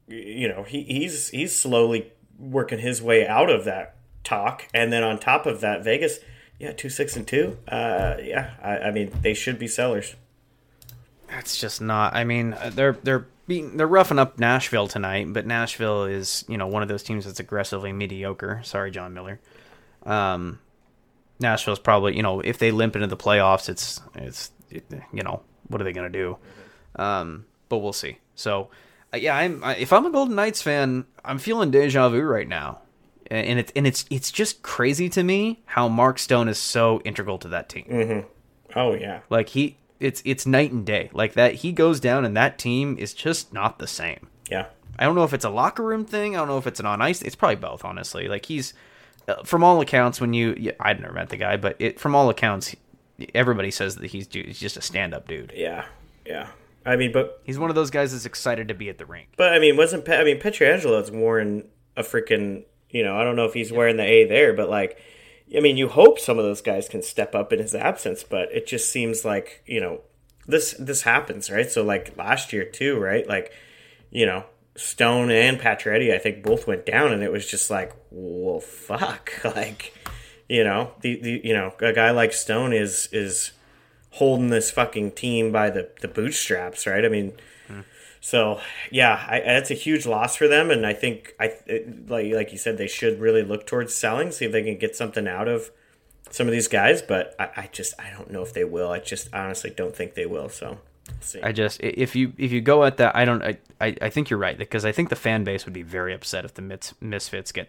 [SPEAKER 2] you know, he, he's he's slowly working his way out of that talk, and then on top of that, Vegas, yeah, two six and two, uh, yeah, I, I mean, they should be sellers.
[SPEAKER 1] That's just not. I mean, uh, they're they're beating, they're roughing up Nashville tonight, but Nashville is you know one of those teams that's aggressively mediocre. Sorry, John Miller. Um, Nashville's probably you know if they limp into the playoffs, it's it's you know what are they gonna do? Um, but we'll see. So uh, yeah, I'm I, if I'm a Golden Knights fan, I'm feeling deja vu right now, and and it's and it's it's just crazy to me how Mark Stone is so integral to that team.
[SPEAKER 2] Oh yeah,
[SPEAKER 1] Like he, it's it's night and day. Like that, he goes down, and that team is just not the same.
[SPEAKER 2] yeah,
[SPEAKER 1] I don't know if it's a locker room thing. I don't know if it's an on ice. It's probably both, honestly. Like he's, uh, from all accounts, when you, yeah, I've never met the guy, but it from all accounts, everybody says that he's dude, he's just a stand up dude.
[SPEAKER 2] yeah, yeah. I mean, but
[SPEAKER 1] He's one of those guys that's excited to be at the rink.
[SPEAKER 2] But I mean, wasn't I mean Pietrangelo's worn a freaking you know I don't know if he's wearing the A there, but like I mean you hope some of those guys can step up in his absence, but it just seems like you know this this happens right. So like last year too, right? Like you know Stone and Pacioretty I think both went down, and it was just like well fuck <laughs> like you know the, the you know a guy like Stone is is holding this fucking team by the the bootstraps, right? I mean. Hmm. So yeah, I, that's a huge loss for them, and I think I it, like like you said they should really look towards selling, see if they can get something out of some of these guys. But I, I just I don't know if they will. I just honestly don't think they will. So see.
[SPEAKER 1] I just if you if you go at that, I don't. I I, I think you're right because I think the fan base would be very upset if the mis- misfits get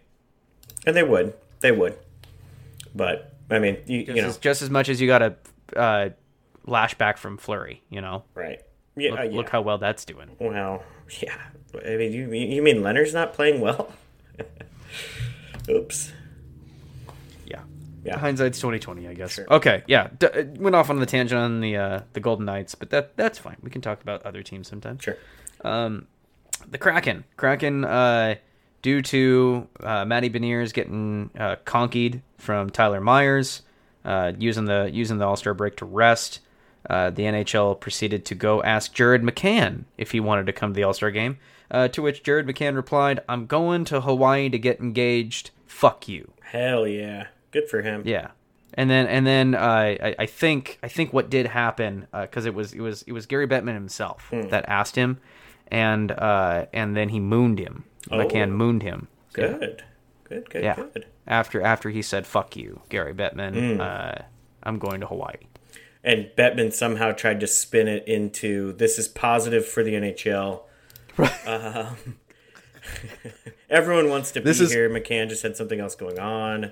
[SPEAKER 2] and they would, they would. But I mean, you,
[SPEAKER 1] just,
[SPEAKER 2] you know,
[SPEAKER 1] as, just as much as you got a uh, lash back from Fleury. You know,
[SPEAKER 2] right? Yeah,
[SPEAKER 1] look,
[SPEAKER 2] uh, yeah.
[SPEAKER 1] look how well that's doing.
[SPEAKER 2] Well, yeah. I mean, you you mean Leonard's not playing well? <laughs> Oops.
[SPEAKER 1] Yeah.
[SPEAKER 2] Yeah.
[SPEAKER 1] Hindsight's twenty twenty, I guess.
[SPEAKER 2] Sure.
[SPEAKER 1] Okay, yeah. D- uh, went off on the tangent on the uh, the Golden Knights, but that that's fine. We can talk about other teams sometime.
[SPEAKER 2] Sure.
[SPEAKER 1] Um, The Kraken, Kraken, uh, due to uh, Matty Beniers getting uh, conkied from Tyler Myers, uh, using the using the All Star break to rest. Uh, the NHL proceeded to go ask Jared McCann if he wanted to come to the All Star game. Uh, to which Jared McCann replied, "I'm going to Hawaii to get engaged. Fuck you."
[SPEAKER 2] Hell yeah. Good for him.
[SPEAKER 1] Yeah, and then and then uh, I I think I think what did happen because it was it was it was Gary Bettman himself
[SPEAKER 2] Hmm.
[SPEAKER 1] that asked him, and uh, and then he mooned him. McCann mooned him.
[SPEAKER 2] Good. Good. Good.
[SPEAKER 1] Yeah.
[SPEAKER 2] Good.
[SPEAKER 1] After after he said "fuck you," Gary. Bettman, uh, I'm going to Hawaii.
[SPEAKER 2] And Bettman somehow tried to spin it into this is positive for the NHL. Um, <laughs> everyone wants to
[SPEAKER 1] This
[SPEAKER 2] be
[SPEAKER 1] is-
[SPEAKER 2] here. McCann just had something else going on.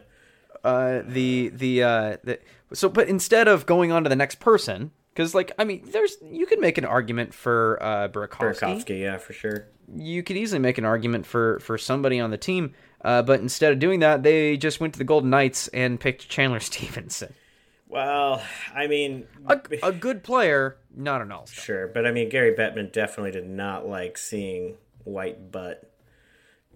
[SPEAKER 1] uh, the the uh, the so but instead of going on to the next person because like I mean there's you could make an argument for uh, Burakovsky.
[SPEAKER 2] Burakovsky, yeah, for sure.
[SPEAKER 1] You could easily make an argument for for somebody on the team, uh, but instead of doing that, they just went to the Golden Knights and picked Chandler <laughs> Stevenson,
[SPEAKER 2] Well, I mean,
[SPEAKER 1] a, a good player, not an all
[SPEAKER 2] sure, but I mean, Gary Bettman definitely did not like seeing white butt,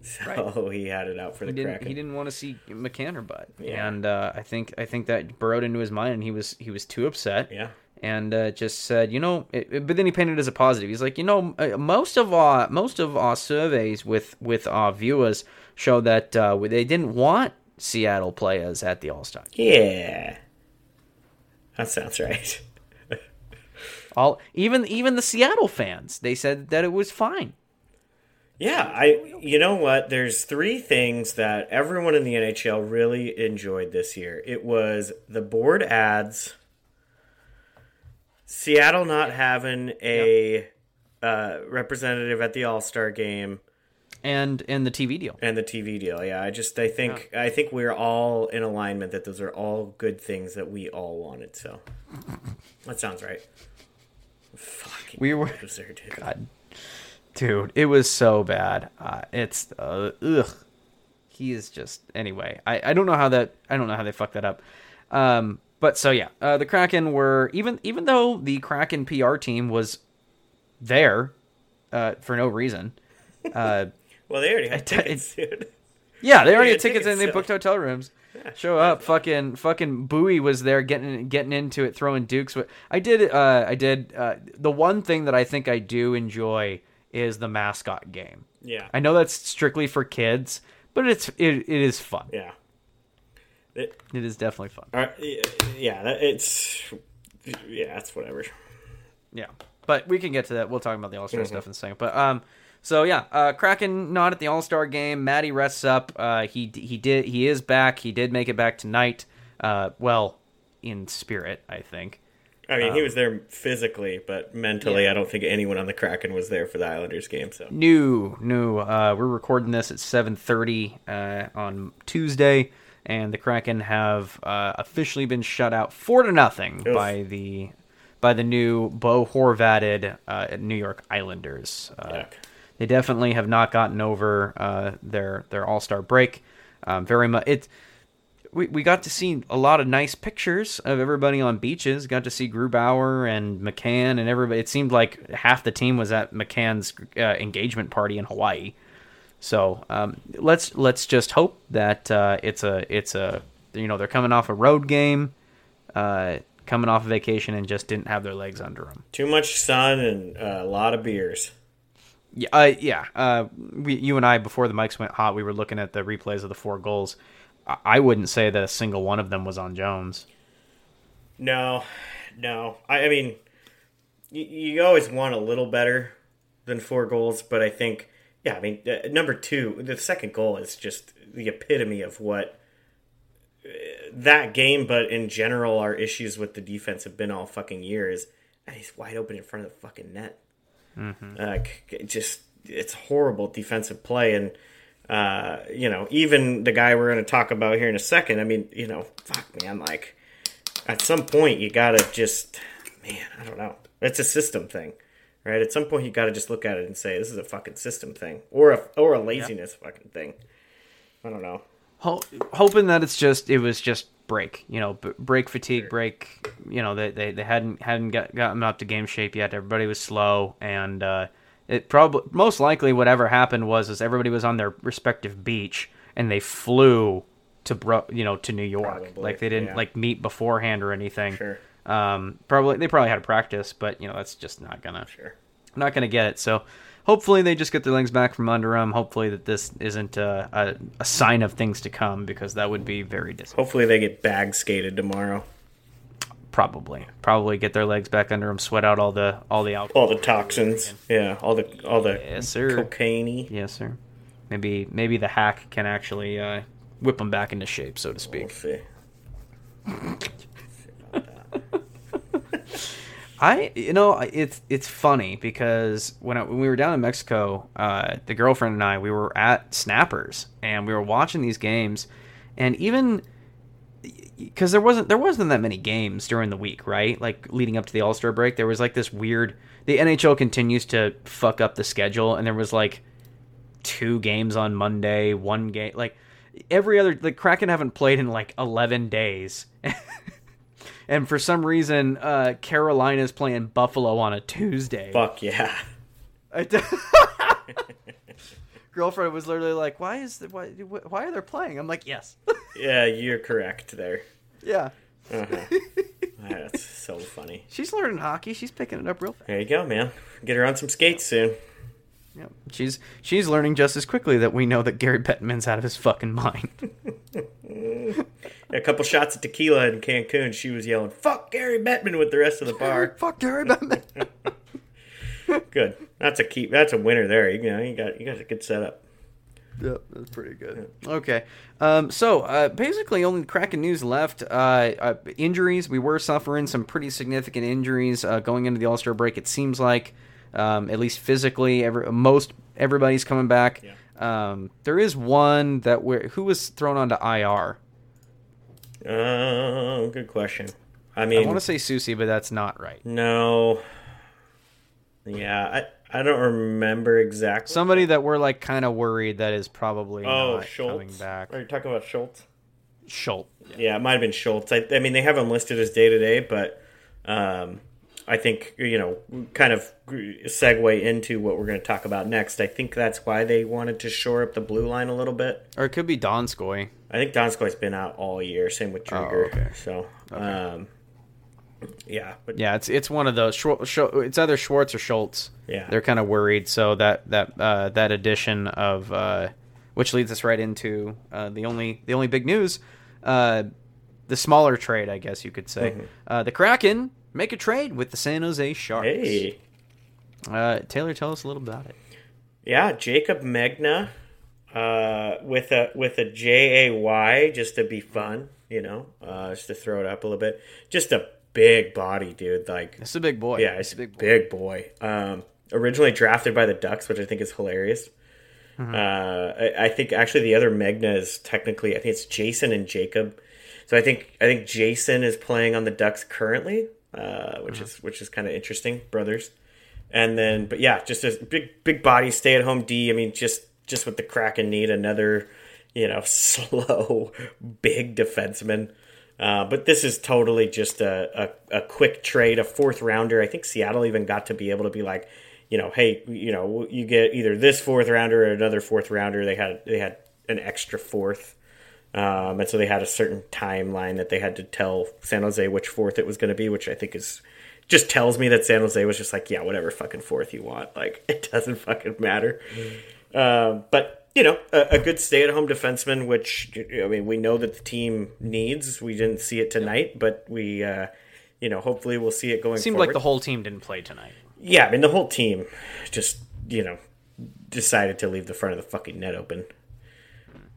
[SPEAKER 2] so <laughs> he had it out for the
[SPEAKER 1] He didn't.
[SPEAKER 2] Kraken.
[SPEAKER 1] He didn't want to see McCann or Butt,
[SPEAKER 2] Yeah.
[SPEAKER 1] and uh, I think I think that burrowed into his mind, and he was he was too upset.
[SPEAKER 2] Yeah.
[SPEAKER 1] and uh, just said, you know, it, it- but then he painted it as a positive. He's like, you know, uh, most of our most of our surveys with with our viewers show that uh, they didn't want Seattle players at the All Star.
[SPEAKER 2] Yeah, that sounds right.
[SPEAKER 1] All even even the Seattle fans, they said that it was fine.
[SPEAKER 2] Yeah, I you know what? There's three things that everyone in the NHL really enjoyed this year. It was the board ads, Seattle not having a uh, representative at the All Star game,
[SPEAKER 1] And and the TV deal.
[SPEAKER 2] and the TV deal. Yeah, I just I think I think we're all in alignment that those are all good things that we all wanted. So that sounds right. Fucking
[SPEAKER 1] We were- <laughs>
[SPEAKER 2] loser, dude.
[SPEAKER 1] God, dude, it was so bad. Uh, it's uh, ugh. He is just anyway. I, I don't know how that I don't know how they fucked that up. Um, but so yeah, uh, the Kraken were even even though the Kraken PR team was there uh, for no reason. Uh,
[SPEAKER 2] Well, they already had tickets, <laughs> dude.
[SPEAKER 1] yeah, they already had tickets and they
[SPEAKER 2] tickets,
[SPEAKER 1] booked hotel rooms. Show up, fucking fucking Bowie was there getting getting into it, throwing dukes. With I did, uh, I did. Uh, the one thing that I think I do enjoy is the mascot game.
[SPEAKER 2] Yeah.
[SPEAKER 1] I know that's strictly for kids, but it's it, it is fun.
[SPEAKER 2] Yeah. It,
[SPEAKER 1] It is definitely fun.
[SPEAKER 2] uh, yeah, that- it's yeah, it's whatever.
[SPEAKER 1] Yeah, but we can get to that. We'll talk about the All
[SPEAKER 2] Mm-hmm.
[SPEAKER 1] Star stuff in a second. But um, so yeah, uh, Kraken not at the All Star game. Maddie rests up. Uh, he he did he is back. He did make it back tonight. Uh, well, in spirit, I think.
[SPEAKER 2] I mean,
[SPEAKER 1] Um,
[SPEAKER 2] he was there physically, but mentally, I don't think anyone on the Kraken was there for the Islanders game. So
[SPEAKER 1] New, new. Uh, we're recording this at seven thirty uh, on Tuesday, and the Kraken have uh, officially been shut out four to nothing by the by the new Bo Horvated uh, New York Islanders. Uh,
[SPEAKER 2] Yuck.
[SPEAKER 1] They definitely have not gotten over uh, their their All Star break. Um, very much it. We, we got to see a lot of nice pictures of everybody on beaches. Got to see Grubauer and McCann and everybody. It seemed like half the team was at McCann's uh, engagement party in Hawaii. So um, let's let's just hope that uh, it's a it's a you know they're coming off a road game, uh, coming off a vacation and just didn't have their legs under them.
[SPEAKER 2] too much sun and uh, a lot of beers.
[SPEAKER 1] Yeah, uh, yeah. Uh, we, you and I, before the mics went hot, we were looking at the replays of the four goals. I, I wouldn't say that a single one of them was on Jones.
[SPEAKER 2] No, no. I, I mean, you, you always want a little better than four goals, but I think, yeah, I mean, uh, number two, the second goal is just the epitome of what uh, that game, but in general, our issues with the defense have been all fucking years. And he's wide open in front of the fucking net. Like, it just, it's horrible defensive play. And, uh, you know, even the guy we're going to talk about here in a second, I mean, you know, fuck, man, like, at some point you gotta just man i don't know. It's a system thing right? At some point you gotta just look at it and say this is a fucking system thing or a or a laziness fucking thing. I don't know.
[SPEAKER 1] Ho- hoping that it's just it was just break, you know, b- break fatigue, break. You know, they they, they hadn't hadn't got, gotten up to game shape yet. Everybody was slow, and uh, it probably most likely whatever happened was is everybody was on their respective beach and they flew to bro, you know, to New York.
[SPEAKER 2] Probably,
[SPEAKER 1] like they didn't
[SPEAKER 2] yeah.
[SPEAKER 1] like meet beforehand or anything.
[SPEAKER 2] Sure.
[SPEAKER 1] Um, probably they probably had a practice, but you know that's just not gonna
[SPEAKER 2] sure
[SPEAKER 1] not gonna get it. So hopefully they just get their legs back from under them. Hopefully that this isn't a, a, a sign of things to come because that would be very disappointing.
[SPEAKER 2] hopefully they get bag skated tomorrow
[SPEAKER 1] Probably, probably get their legs back under them, sweat out all the all the alcohol.
[SPEAKER 2] all the toxins yeah all the all the
[SPEAKER 1] Yes, sir.
[SPEAKER 2] cocaine
[SPEAKER 1] Yes, sir. Maybe maybe the hack can actually uh, whip them back into shape, so to
[SPEAKER 2] we'll
[SPEAKER 1] speak.
[SPEAKER 2] see
[SPEAKER 1] I you know it's it's funny because when I, when we were down in Mexico, uh, the girlfriend and I we were at Snappers and we were watching these games, and even because there wasn't there wasn't that many games during the week, right? Like leading up to the All Star break, there was like this weird. The NHL continues to fuck up the schedule, and there was like two games on Monday, one game like every other. The Kraken haven't played in like eleven days. <laughs> and for some reason, uh, Carolina's playing Buffalo on a Tuesday.
[SPEAKER 2] Fuck yeah. <laughs>
[SPEAKER 1] Girlfriend was literally like, "Why is the, why why are they playing?" I'm like, "Yes." <laughs>
[SPEAKER 2] yeah, you're correct there.
[SPEAKER 1] Yeah.
[SPEAKER 2] Uh-huh. <laughs> That's so funny.
[SPEAKER 1] She's learning hockey. She's picking it up real fast.
[SPEAKER 2] There you go, man. Get her on some skates soon.
[SPEAKER 1] Yeah, she's she's learning just as quickly that we know that Gary Bettman's out of his fucking mind. <laughs>
[SPEAKER 2] a couple shots of tequila in Cancun, she was yelling "fuck Gary Bettman" with the rest of the bar.
[SPEAKER 1] Fuck Gary Bettman. <laughs> <laughs>
[SPEAKER 2] good. That's a keep. That's a winner there. You know, you got you got a good setup.
[SPEAKER 1] Yep, that's pretty good. Okay, um, so uh, basically, only Kraken news left. Uh, uh, injuries. We were suffering some pretty significant injuries uh, going into the All Star break. It seems like, um, at least physically, every, most everybody's coming back.
[SPEAKER 2] Yeah.
[SPEAKER 1] Um, there is one that where who was thrown onto IR.
[SPEAKER 2] Uh, good question. I mean,
[SPEAKER 1] I want to say Susie, but that's not right.
[SPEAKER 2] No. Yeah, I I don't remember exactly.
[SPEAKER 1] Somebody that we're like kind of worried that is probably
[SPEAKER 2] oh
[SPEAKER 1] not
[SPEAKER 2] Schultz.
[SPEAKER 1] coming back.
[SPEAKER 2] Are you talking about Schultz?
[SPEAKER 1] Schultz.
[SPEAKER 2] Yeah, it might have been Schultz. I, I mean, they have him listed as day to day, but um, I think you know, kind of segue into what we're going to talk about next. I think that's why they wanted to shore up the blue line a little bit.
[SPEAKER 1] Or it could be Donskoy.
[SPEAKER 2] I think Donskoy's been out all year. Same with Trigger.
[SPEAKER 1] Oh, okay.
[SPEAKER 2] So, um, yeah, but
[SPEAKER 1] Yeah, it's it's one of those. It's either Schwartz or Schultz.
[SPEAKER 2] Yeah.
[SPEAKER 1] they're kind of worried. So that that uh, that addition of uh, which leads us right into uh, the only the only big news, uh, the smaller trade, I guess you could say. Uh, the Kraken make a trade with the San Jose Sharks.
[SPEAKER 2] hey,
[SPEAKER 1] Uh, Taylor, tell us a little about it.
[SPEAKER 2] yeah, Jaycob Megna, uh, with a with a J A Y, just to be fun, you know, uh, just to throw it up a little bit. Just a big body, dude. Like
[SPEAKER 1] It's a big boy.
[SPEAKER 2] Yeah, it's a big boy. Big boy. Um, originally drafted by the Ducks, which I think is hilarious. Uh, I, I think actually the other Megna is technically I think it's Jayson and Jacob. So I think I think Jayson is playing on the Ducks currently, uh, which is which is kind of interesting, brothers. And then, but yeah, just a big big body, stay at home D. I mean, just just what the Kraken need another, you know, <laughs> slow big defenseman. Uh, but this is totally just a, a, a quick trade, a fourth rounder. I think Seattle even got to be able to be like, you know, hey, you know, you get either this fourth rounder or another fourth rounder. They had they had an extra fourth, um, and so they had a certain timeline that they had to tell San Jose which fourth it was going to be, which I think is just tells me that San Jose was just like, yeah, whatever fucking fourth you want, like <laughs> it doesn't fucking matter. Um, but you know, a, a good stay-at-home defenseman, which I mean, we know that the team needs. We didn't see it tonight, but we, uh, you know, hopefully we'll see it going.
[SPEAKER 1] Seemed
[SPEAKER 2] forward.
[SPEAKER 1] like the whole team didn't play tonight.
[SPEAKER 2] yeah, I mean, the whole team just you know decided to leave the front of the fucking net open.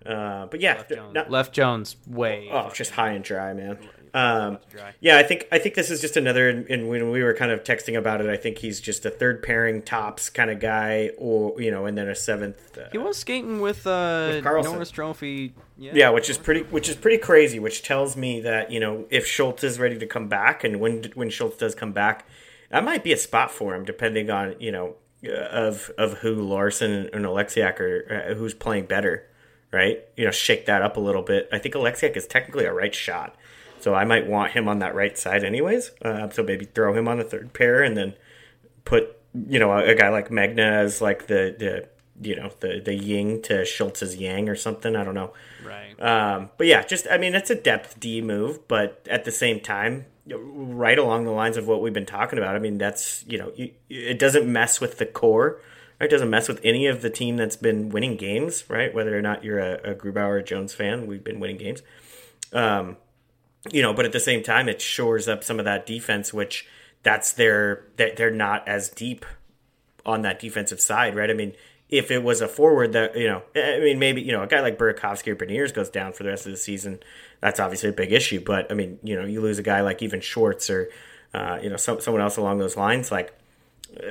[SPEAKER 2] Uh, but yeah,
[SPEAKER 1] Jones,
[SPEAKER 2] not-
[SPEAKER 1] Left Jones way.
[SPEAKER 2] Oh, just high and dry, man. Um, yeah, I think I think this is just another. And when we were kind of texting about it, I think he's just a third pairing tops kind of guy, or you know, and then a seventh. Uh,
[SPEAKER 1] He was skating with, uh,
[SPEAKER 2] With Carlson.
[SPEAKER 1] Norris Trophy. Yeah.
[SPEAKER 2] yeah, which is pretty, which is pretty crazy. Which tells me that you know if Schultz is ready to come back, and when when Schultz does come back, that might be a spot for him, depending on you know uh, of of who Larsson and Oleksiak are, uh, who's playing better, right? You know, shake that up a little bit. I think Oleksiak is technically a right shot, so I might want him on that right side, anyways. Uh, so maybe throw him on the third pair, and then put you know a, a guy like Megna as like the the you know the the yin to Schultz's yang or something. I don't know.
[SPEAKER 1] Right.
[SPEAKER 2] Um, but yeah, just I mean, it's a depth D move, but at the same time, right along the lines of what we've been talking about. I mean, that's you know, you, it doesn't mess with the core. Right? Doesn't mess with any of the team that's been winning games, right? Whether or not you're a, a Grubauer Jones fan, we've been winning games. Um, you know, but at the same time, it shores up some of that defense, which that's their that they're not as deep on that defensive side, right? I mean, if it was a forward that you know, I mean, maybe you know, a guy like Burakovsky or Beniers goes down for the rest of the season, that's obviously a big issue. But I mean, you know, you lose a guy like even Schwartz or uh, you know, some, someone else along those lines, like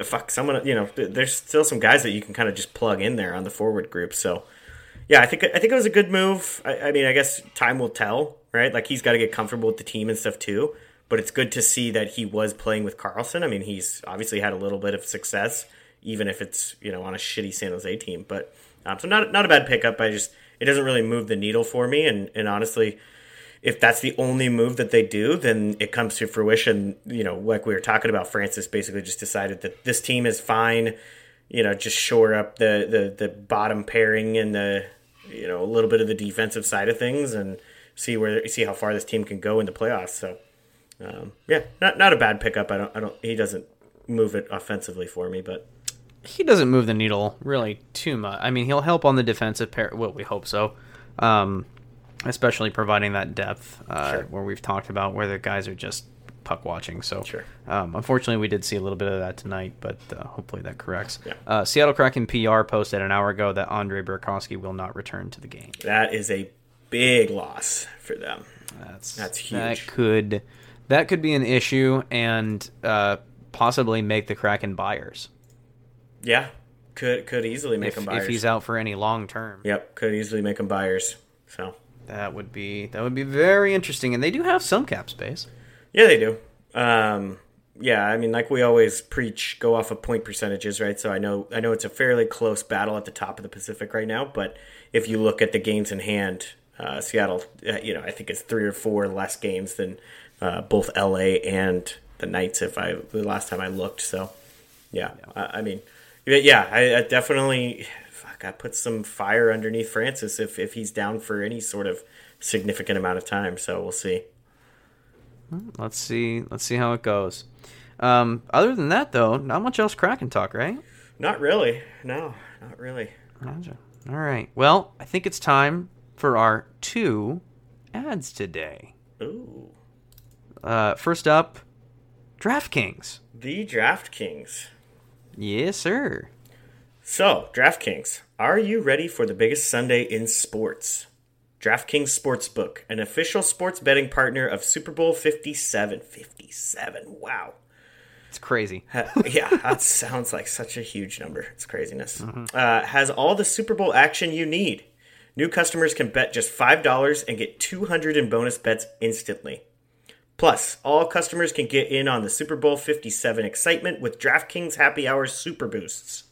[SPEAKER 2] fuck, someone, you know, there's still some guys that you can kind of just plug in there on the forward group. So, yeah, I think I think it was a good move. I, I mean, I guess time will tell, right? Like he's got to get comfortable with the team and stuff too. But it's good to see that he was playing with carlson I mean, he's obviously had a little bit of success, even if it's you know on a shitty San Jose team. But um, so not not a bad pickup. I just it doesn't really move the needle for me. And and honestly, if that's the only move that they do, then it comes to fruition. You know, like we were talking about, Francis basically just decided that this team is fine. You know, just shore up the the the bottom pairing and the you know a little bit of the defensive side of things and see where see how far this team can go in the playoffs. So um, yeah, not not a bad pickup. I don't I don't he doesn't move it offensively for me, but
[SPEAKER 1] he doesn't move the needle really too much. I mean, he'll help on the defensive pair. Well, we hope so. Um, especially providing that depth uh, sure. where we've talked about where the guys are just puck watching. So,
[SPEAKER 2] sure.
[SPEAKER 1] um, unfortunately, we did see a little bit of that tonight, but uh, hopefully that corrects. Yeah. Uh, Seattle Kraken PR posted an hour ago that Andre Burakovsky will not return to the game.
[SPEAKER 2] That is a big loss for them.
[SPEAKER 1] That's that's huge. That could that could be an issue and uh, possibly make the Kraken buyers.
[SPEAKER 2] Yeah, could could easily make
[SPEAKER 1] if,
[SPEAKER 2] them buyers
[SPEAKER 1] if he's out for any long term.
[SPEAKER 2] Yep, could easily make them buyers. So
[SPEAKER 1] that would be that would be very interesting, and they do have some cap space.
[SPEAKER 2] Yeah, they do. Um, yeah, I mean, like we always preach, go off of point percentages, right? So I know I know it's a fairly close battle at the top of the Pacific right now, but if you look at the games in hand, uh, Seattle, uh, you know, I think it's three or four less games than uh, both LA and the Knights. If I the last time I looked, so yeah, yeah. I, I, mean, yeah, I, I definitely fuck, I put some fire underneath Francis if if he's down for any sort of significant amount of time. So we'll see.
[SPEAKER 1] Hmm, let's see. Let's see how it goes. Um, other than that, though, not much else Kraken talk, right?
[SPEAKER 2] Not really. No, not really.
[SPEAKER 1] All right. Well, I think it's time for our two ads today.
[SPEAKER 2] Ooh.
[SPEAKER 1] Uh, first up, DraftKings.
[SPEAKER 2] The DraftKings.
[SPEAKER 1] Yes, sir.
[SPEAKER 2] So, DraftKings, are you ready for the biggest Sunday in sports? DraftKings Sportsbook, an official sports betting partner of Super Bowl 57. 57, wow.
[SPEAKER 1] It's crazy.
[SPEAKER 2] yeah, <laughs> that sounds like such a huge number. It's craziness. Mm-hmm. Uh, has all the Super Bowl action you need. New customers can bet just $5 and get 200 in bonus bets instantly. Plus, all customers can get in on the Super Bowl 57 excitement with DraftKings Happy Hour Super Boosts.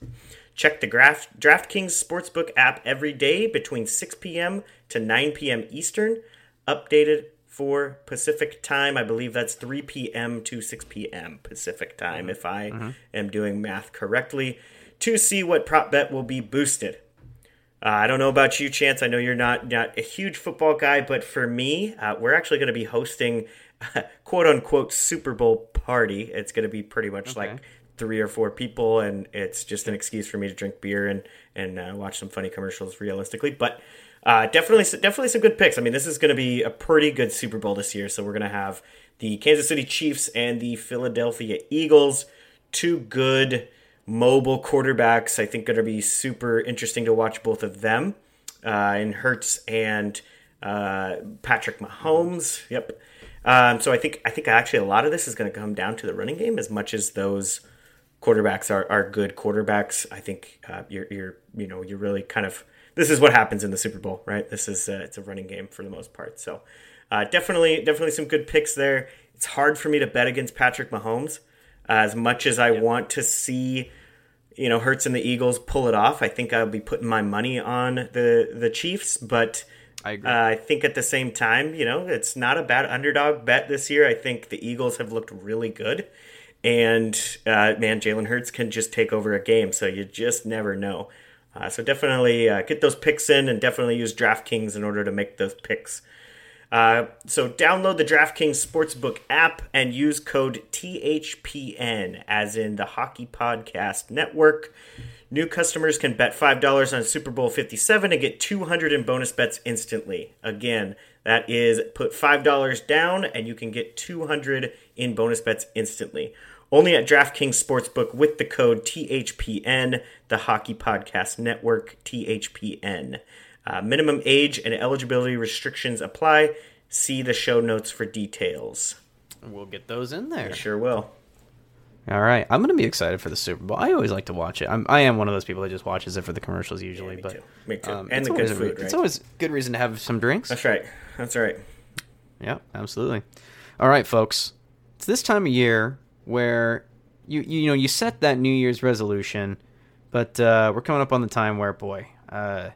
[SPEAKER 2] Check the Graf- DraftKings Sportsbook app every day between 6 p.m. to 9 p.m. Eastern, updated for Pacific time. I believe that's 3 p.m. to 6 p.m. Pacific time, mm-hmm. if I mm-hmm. am doing math correctly, to see what prop bet will be boosted. Uh, I don't know about you, Chance. I know you're not not a huge football guy, but for me, uh, we're actually going to be hosting quote unquote Super Bowl party. It's going to be pretty much okay. like three or four people, and it's just an excuse for me to drink beer and and uh, watch some funny commercials. Realistically, but uh, definitely definitely some good picks. I mean, this is going to be a pretty good Super Bowl this year. So we're going to have the Kansas City Chiefs and the Philadelphia Eagles, two good mobile quarterbacks. I think going to be super interesting to watch both of them. Uh, in Hurts and uh, Patrick Mahomes. Yep. Um, so I think I think actually a lot of this is going to come down to the running game as much as those quarterbacks are, are good quarterbacks. I think uh, you're you're you know you're really kind of this is what happens in the Super Bowl, right? This is uh, it's a running game for the most part. So uh, definitely definitely some good picks there. It's hard for me to bet against Patrick Mahomes as much as I yeah. want to see you know Hurts and the Eagles pull it off. I think I'll be putting my money on the the Chiefs, but
[SPEAKER 1] I agree.
[SPEAKER 2] Uh, I think at the same time, you know, it's not a bad underdog bet this year. I think the Eagles have looked really good. And uh, man, Jalen Hurts can just take over a game, so you just never know. Uh, so definitely uh, get those picks in, and definitely use DraftKings in order to make those picks. Uh, so download the DraftKings Sportsbook app and use code THPN, as in the Hockey Podcast Network. New customers can bet $5 on Super Bowl 57 and get 200 in bonus bets instantly. Again, that is put $5 down and you can get 200 in bonus bets instantly. Only at DraftKings Sportsbook with the code THPN, the Hockey Podcast Network, THPN. Uh, minimum age and eligibility restrictions apply. See the show notes for details.
[SPEAKER 1] We'll get those in there.
[SPEAKER 2] I sure will.
[SPEAKER 1] All right, I'm gonna be excited for the Super Bowl. I always like to watch it. I'm, I am one of those people that just watches it for the commercials usually,
[SPEAKER 2] me
[SPEAKER 1] but
[SPEAKER 2] too. Me too.
[SPEAKER 1] um,
[SPEAKER 2] And
[SPEAKER 1] it's
[SPEAKER 2] the good food,
[SPEAKER 1] It's
[SPEAKER 2] right?
[SPEAKER 1] always good reason to have some drinks.
[SPEAKER 2] That's right. That's right.
[SPEAKER 1] Yeah, absolutely. All right, folks. It's this time of year where you you know you set that New Year's resolution, but uh, we're coming up on the time where boy, uh,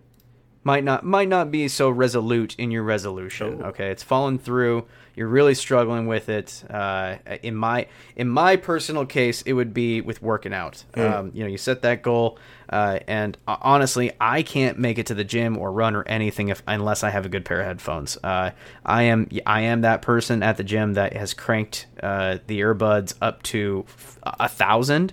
[SPEAKER 1] might not might not be so resolute in your resolution.
[SPEAKER 2] Oh.
[SPEAKER 1] Okay, it's fallen through. You're really struggling with it. Uh, in my in my personal case, it would be with working out. Um, you know, you set that goal, uh, and uh, honestly, I can't make it to the gym or run or anything if unless I have a good pair of headphones. Uh, I am I am that person at the gym that has cranked uh, the earbuds up to a thousand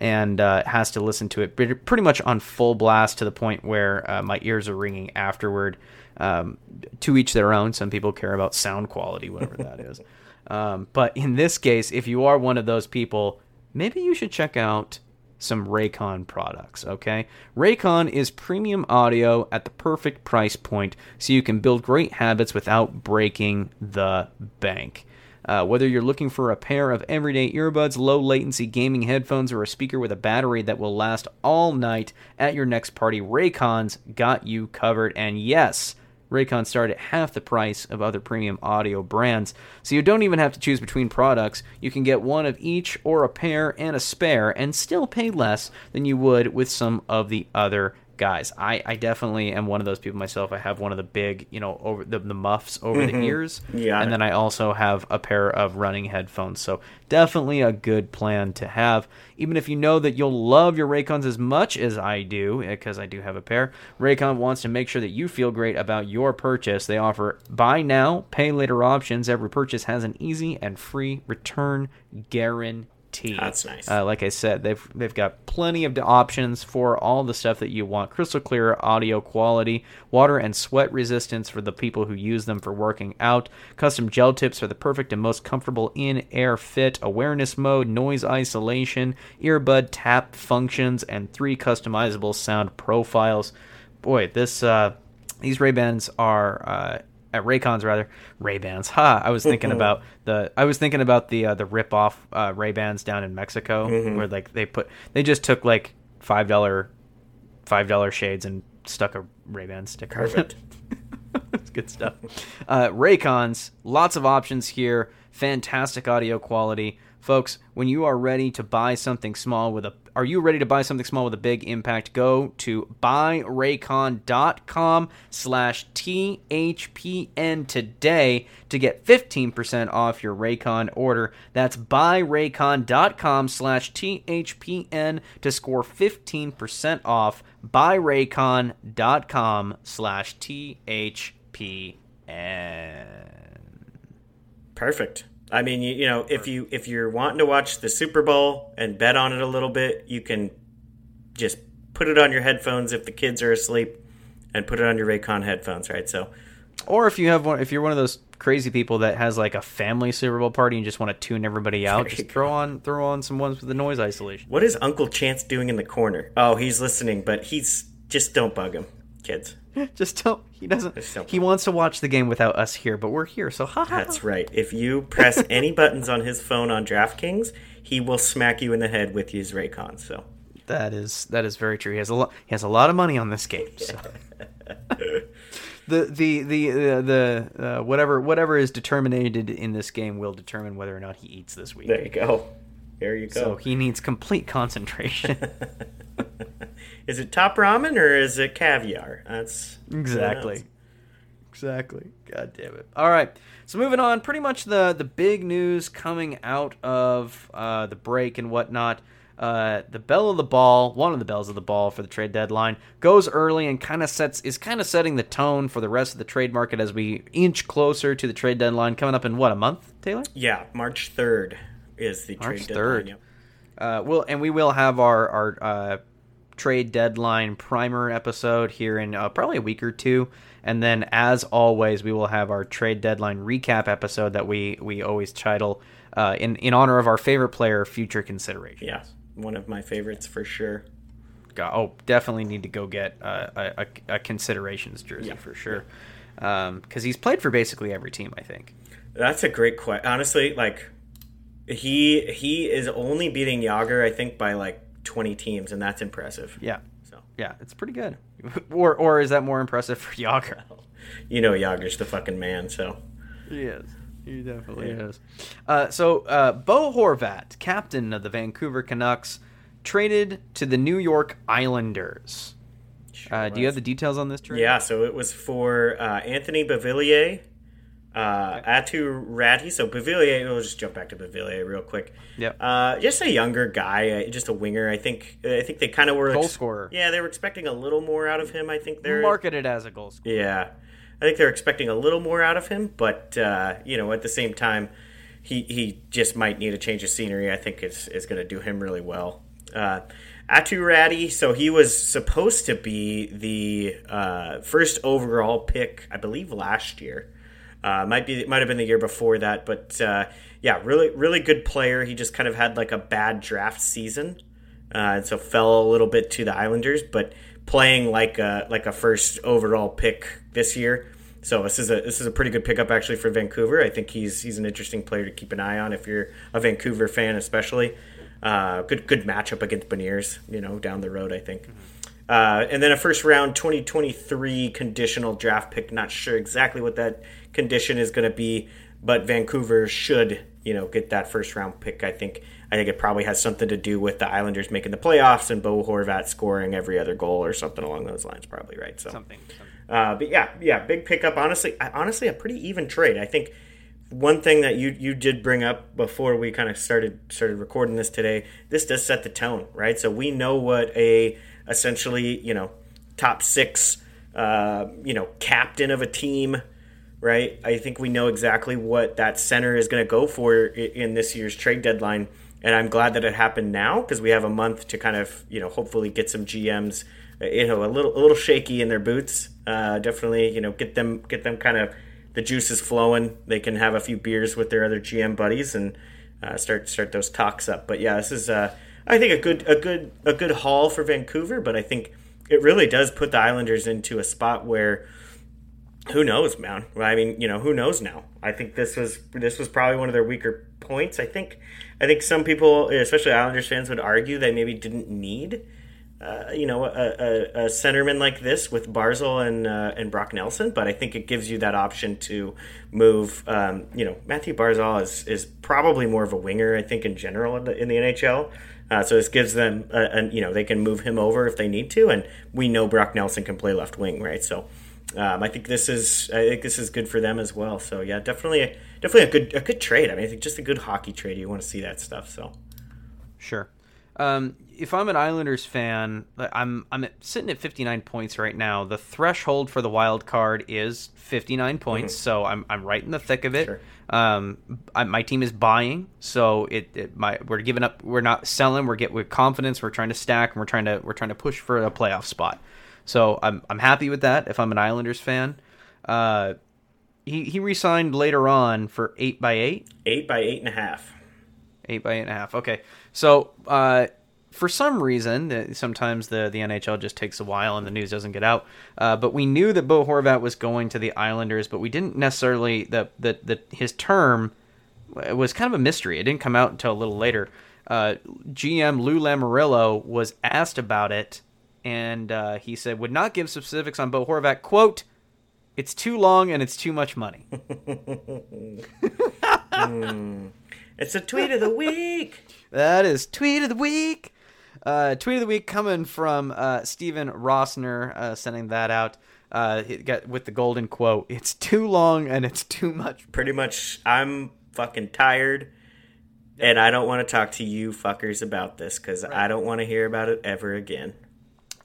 [SPEAKER 1] and uh, has to listen to it pretty pretty much on full blast to the point where uh, my ears are ringing afterward. Um, to each their own. Some people care about sound quality, whatever that is. <laughs> Um, but in this case, if you are one of those people, maybe you should check out some Raycon products, okay? Raycon is premium audio at the perfect price point so you can build great habits without breaking the bank. Uh, whether you're looking for a pair of everyday earbuds, low latency gaming headphones, or a speaker with a battery that will last all night at your next party, Raycon's got you covered. And yes, Raycon start at half the price of other premium audio brands, so you don't even have to choose between products. You can get one of each or a pair and a spare and still pay less than you would with some of the other guys. I, I definitely am one of those people myself. I have one of the big, you know, over the, the muffs over the mm-hmm. ears.
[SPEAKER 2] Yeah.
[SPEAKER 1] And then I also have a pair of running headphones. So definitely a good plan to have. Even if you know that you'll love your Raycons as much as I do, eh, because I do have a pair, Raycon wants to make sure that you feel great about your purchase. They offer buy now, pay later options. Every purchase has an easy and free return guarantee.
[SPEAKER 2] That's nice.
[SPEAKER 1] Uh, like I said, they've they've got plenty of options for all the stuff that you want: crystal clear audio quality, water and sweat resistance for the people who use them for working out, custom gel tips for the perfect and most comfortable in-air fit, awareness mode, noise isolation, earbud tap functions, and three customizable sound profiles. Boy, this uh, these Ray Bans are. Uh, at Raycons rather Ray Bans. Ha! I was thinking <laughs> about the I was thinking about the uh, the rip off uh, Ray Bans down in Mexico where like they put they just took like five dollar five dollar shades and stuck a Ray Ban sticker.
[SPEAKER 2] Perfect. <laughs>
[SPEAKER 1] It's good stuff. Uh, Raycons, lots of options here. Fantastic audio quality, folks. When you are ready to buy something small with a, are you ready to buy something small with a big impact? Go to buyraycon.com slash THPN today to get 15% off your Raycon order. That's buyraycon.com slash THPN to score 15% off. Buyraycon.com slash THPN.
[SPEAKER 2] Perfect. I mean, you, you know, if you if you're wanting to watch the Super Bowl and bet on it a little bit, you can just put it on your headphones if the kids are asleep, and put it on your Raycon headphones, right? So,
[SPEAKER 1] Or if you have one, if you're one of those crazy people that has like a family Super Bowl party and just want to tune everybody out, just throw on throw on some ones with the noise isolation.
[SPEAKER 2] what is Uncle Chance doing in the corner? Oh, he's listening, but he's just don't bug him, kids. <laughs>
[SPEAKER 1] Just don't. He doesn't.
[SPEAKER 2] Don't-
[SPEAKER 1] He wants to watch the game without us here, but we're here, so ha ha.
[SPEAKER 2] That's right. If you press <laughs> any buttons on his phone on DraftKings, he will smack you in the head with his Raycon. So,
[SPEAKER 1] That is that is very true. He has a lot. He has a lot of money on this game. So. <laughs> the the the uh, the uh, whatever whatever is determined in this game will determine whether or not he eats this week.
[SPEAKER 2] there you go. There you go.
[SPEAKER 1] So he needs complete concentration.
[SPEAKER 2] Is it top ramen or is it caviar? That's
[SPEAKER 1] Exactly. Exactly. God damn it. All right. So moving on, pretty much the the big news coming out of uh, the break and whatnot. Uh, the bell of the ball, one of the bells of the ball for the trade deadline, goes early and kind of sets is kind of setting the tone for the rest of the trade market as we inch closer to the trade deadline coming up in what a month, Taylor?
[SPEAKER 2] Yeah, March third is the
[SPEAKER 1] March
[SPEAKER 2] trade
[SPEAKER 1] 3rd.
[SPEAKER 2] deadline. Yep.
[SPEAKER 1] Uh, well, and we will have our our uh, trade deadline primer episode here in uh, probably a week or two, and then as always, we will have our trade deadline recap episode that we we always title uh, in in honor of our favorite player, future consideration.
[SPEAKER 2] Yeah, one of my favorites for sure.
[SPEAKER 1] Go- Oh, definitely need to go get uh, a, a, a considerations jersey
[SPEAKER 2] Yeah.
[SPEAKER 1] for sure. because he's played for basically every team. I think.
[SPEAKER 2] That's a great question. Honestly, like he he is only beating Jagr, I think, by like twenty teams, and that's impressive.
[SPEAKER 1] Yeah,
[SPEAKER 2] So
[SPEAKER 1] yeah, it's pretty good. <laughs> or or is that more impressive for Jagr? <laughs>
[SPEAKER 2] you know, Jagr's the fucking man. So
[SPEAKER 1] He is. He definitely is. Uh, so, uh, Bo Horvat, captain of the Vancouver Canucks, traded to the New York Islanders. Uh, do you have the details on this trade?
[SPEAKER 2] yeah, so it was for uh, Anthony Beauvillier, uh, Aatu Räty. So Beauvillier, we'll just jump back to Beauvillier real quick.
[SPEAKER 1] Yep.
[SPEAKER 2] Uh, just a younger guy, uh, just a winger. I think. I think they kind of were
[SPEAKER 1] Goal scorer.
[SPEAKER 2] Yeah, they were expecting a little more out of him. I think they're
[SPEAKER 1] Marketed as a goal scorer.
[SPEAKER 2] Yeah, I think they're expecting a little more out of him, but uh, you know, at the same time, he he just might need a change of scenery. I think is is going to do him really well. Uh, Aatu Räty, so he was supposed to be the uh, first overall pick, I believe, last year. Uh, might be might have been the year before that, but uh, yeah, really really good player. He just kind of had like a bad draft season, uh, and so fell a little bit to the Islanders. But playing like a like a first overall pick this year, so this is a this is a pretty good pickup actually for Vancouver. I think he's he's an interesting player to keep an eye on if you're a Vancouver fan, especially. Uh, good good matchup against Beniers, you know, down the road. I think. Uh, and then a first round 2023 conditional draft pick. Not sure exactly what that condition is going to be, but Vancouver should, you know, get that first round pick. I think. I think it probably has something to do with the Islanders making the playoffs and Bo Horvat scoring every other goal or something along those lines. Probably right. So
[SPEAKER 1] Something. something.
[SPEAKER 2] uh, but yeah, yeah, big pickup. Honestly, I- honestly, a pretty even trade. I think one thing that you you did bring up before we kind of started started recording this today. This does set the tone, right? So we know what a essentially you know top six uh, you know captain of a team, right? I think we know exactly what that center is going to go for in this year's trade deadline. And I'm glad that it happened now because we have a month to kind of, you know, hopefully get some GMs, uh, you know, a little a little shaky in their boots. Uh, definitely, you know, get them get them kind of the juices flowing. They can have a few beers with their other GM buddies and uh, start start those talks up. But yeah, this is uh, I think a good a good a good haul for Vancouver. But I think it really does put the Islanders into a spot where who knows, man. I mean, you know, who knows now? I think this was this was probably one of their weaker points. I think I think some people, especially Islanders fans, would argue they maybe didn't need. Uh, you know, a, a, a centerman like this with Barzal and uh, and Brock Nelson, but I think it gives you that option to move. Um, you know, Matthew Barzal is is probably more of a winger, I think, in general in the, in the NHL. Uh, so this gives them, a, a, you know, they can move him over if they need to, and we know Brock Nelson can play left wing, right? So um, I think this is I think this is good for them as well. So yeah, definitely definitely a good a good trade. I mean, I think just a good hockey trade. You want to see that stuff. So
[SPEAKER 1] Sure. Um, if I'm an Islanders fan, I'm I'm sitting at 59 points right now. The threshold for the wild card is 59 points, so I'm I'm right in the thick of it.
[SPEAKER 2] Sure.
[SPEAKER 1] Um, I, my team is buying, so it, it my we're giving up. We're not selling. We're get with confidence. We're trying to stack, and we're trying to we're trying to push for a playoff spot. So I'm I'm happy with that. If I'm an Islanders fan, uh, he he resigned later on for eight by eight.
[SPEAKER 2] eight by eight and a half.
[SPEAKER 1] Eight by eight and a half. Okay, so uh, for some reason, sometimes the the NHL just takes a while and the news doesn't get out. Uh, but we knew that Bo Horvat was going to the Islanders, but we didn't necessarily that that that his term was kind of a mystery. It didn't come out until a little later. Uh, GM Lou Lamoriello was asked about it, and uh, he said would not give specifics on Bo Horvat. "Quote: It's too long and it's too much money." <laughs>
[SPEAKER 2] It's a tweet of the week.
[SPEAKER 1] That is tweet of the week. Uh, tweet of the week coming from uh, Stefen Rosner, uh, sending that out. Uh, he got with the golden quote: "It's too long and it's too much."
[SPEAKER 2] Pretty much, I'm fucking tired, and I don't want to talk to you fuckers about this because I don't want to hear about it ever again.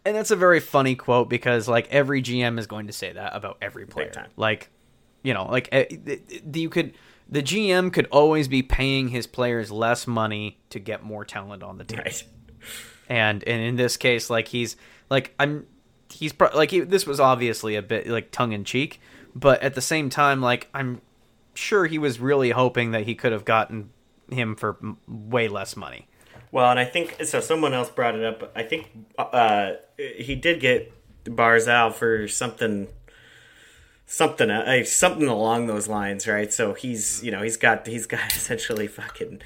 [SPEAKER 1] And that's a very funny quote because like every GM is going to say that about every player. Like, you know, like eh, you could the GM could always be paying his players less money to get more talent on the team.
[SPEAKER 2] Right.
[SPEAKER 1] and and in this case like he's like i'm he's pro- like he, this was obviously a bit like tongue in cheek but at the same time like i'm sure he was really hoping that he could have gotten him for m- way less money
[SPEAKER 2] Well, and I think so. Someone else brought it up. I think uh, he did get Barzal for something, something uh, something along those lines, right? So he's you know he's got he's got <laughs> essentially fucking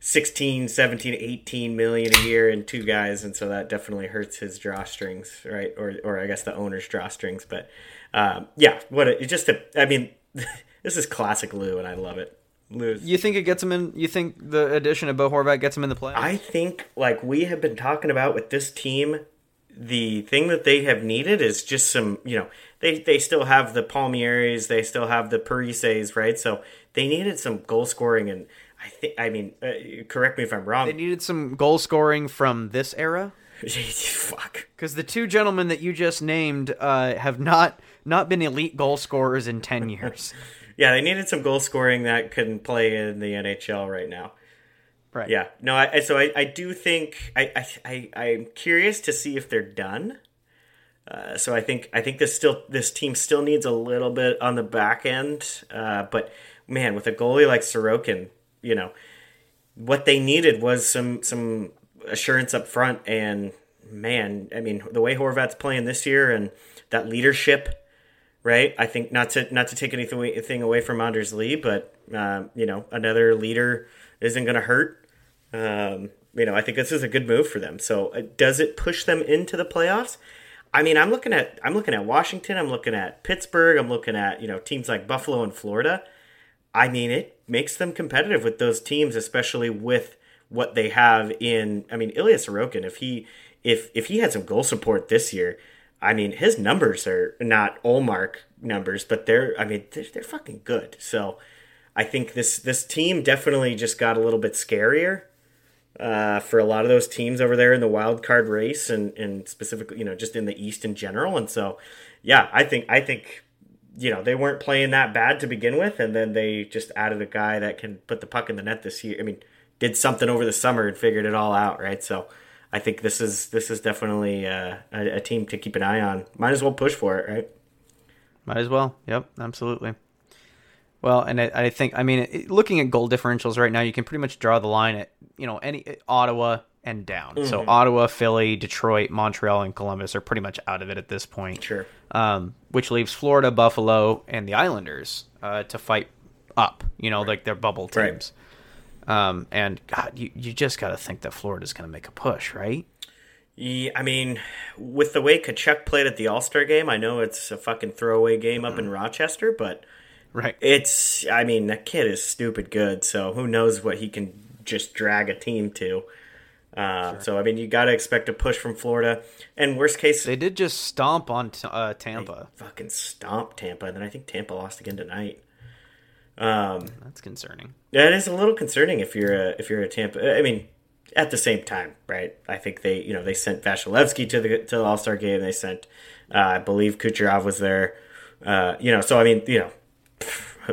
[SPEAKER 2] 16, 17, 18 million a year in two guys, and so that definitely hurts his drawstrings, right? Or or I guess the owner's drawstrings, but um, yeah, what a, just a, I mean, <laughs> this is classic Lou, and I love it.
[SPEAKER 1] Lou. You think it gets him in? You think the addition of Bo Horvat gets him in the play?
[SPEAKER 2] I think, like we have been talking about with this team, the thing that they have needed is just some, you know, they they still have the Palmieris, they still have the Parises, right? So they needed some goal scoring and I think. I mean, uh, correct me if I'm wrong.
[SPEAKER 1] They needed some goal scoring from this era. <laughs>
[SPEAKER 2] Fuck.
[SPEAKER 1] Because the two gentlemen that you just named uh, have not not been elite goal scorers in ten years. <laughs>
[SPEAKER 2] yeah, they needed some goal scoring that couldn't play in the NHL right now.
[SPEAKER 1] Right.
[SPEAKER 2] Yeah. No. I, so I, I do think I, I I I'm curious to see if they're done. Uh, so I think I think this still this team still needs a little bit on the back end, uh, but man, with a goalie like Sorokin, you know, what they needed was some some assurance up front. And man, I mean, the way Horvat's playing this year and that leadership, right? I think not to not to take anything away from Anders Lee, but um, you know, another leader isn't going to hurt. Um, you know, I think this is a good move for them. So, uh, does it push them into the playoffs? I mean, I'm looking at I'm looking at Washington, I'm looking at Pittsburgh, I'm looking at you know teams like Buffalo and Florida. I mean, it makes them competitive with those teams, especially with what they have in. I mean, Ilya Sorokin, if he if if he had some goal support this year, I mean, his numbers are not Ullmark numbers, but they're I mean they're, they're fucking good. So I think this this team definitely just got a little bit scarier. Uh, for a lot of those teams over there in the wild card race and, and specifically, you know, just in the East in general. And so, yeah, I think I think you know, they weren't playing that bad to begin with, and then they just added a guy that can put the puck in the net this year. I mean, did something over the summer and figured it all out, right? So I think this is this is definitely uh, a, a team to keep an eye on. Might as well push for it, right?
[SPEAKER 1] Might as well. Yep, absolutely. Well, and I, I think I mean, it, looking at goal differentials right now, you can pretty much draw the line at you know any Ottawa, and down. Mm-hmm. So Ottawa, Philly, Detroit, Montreal, and Columbus are pretty much out of it at this point.
[SPEAKER 2] Sure.
[SPEAKER 1] Um, which leaves Florida, Buffalo, and the Islanders uh, to fight up. You know, right. like their bubble teams. Right. Um, and God, you you just got to think that Florida's going to make a push, right?
[SPEAKER 2] Yeah, I mean, with the way Tkachuk played at the All Star game, I know it's a fucking throwaway game up in mm-hmm. Rochester, but
[SPEAKER 1] right,
[SPEAKER 2] it's. I mean, that kid is stupid good. So who knows what he can just drag a team to. Uh, sure. So I mean, you got to expect a push from Florida. And worst case,
[SPEAKER 1] they did just stomp on uh, Tampa.
[SPEAKER 2] fucking stomp Tampa, and then I think Tampa lost again tonight. Um,
[SPEAKER 1] That's concerning.
[SPEAKER 2] Yeah, it is a little concerning if you're a if you're a Tampa. I mean, at the same time, right? I think they you know they sent Vasilevskiy to the to the All Star game. They sent, uh, I believe Kucherov was there. Uh, you know, so I mean, you know.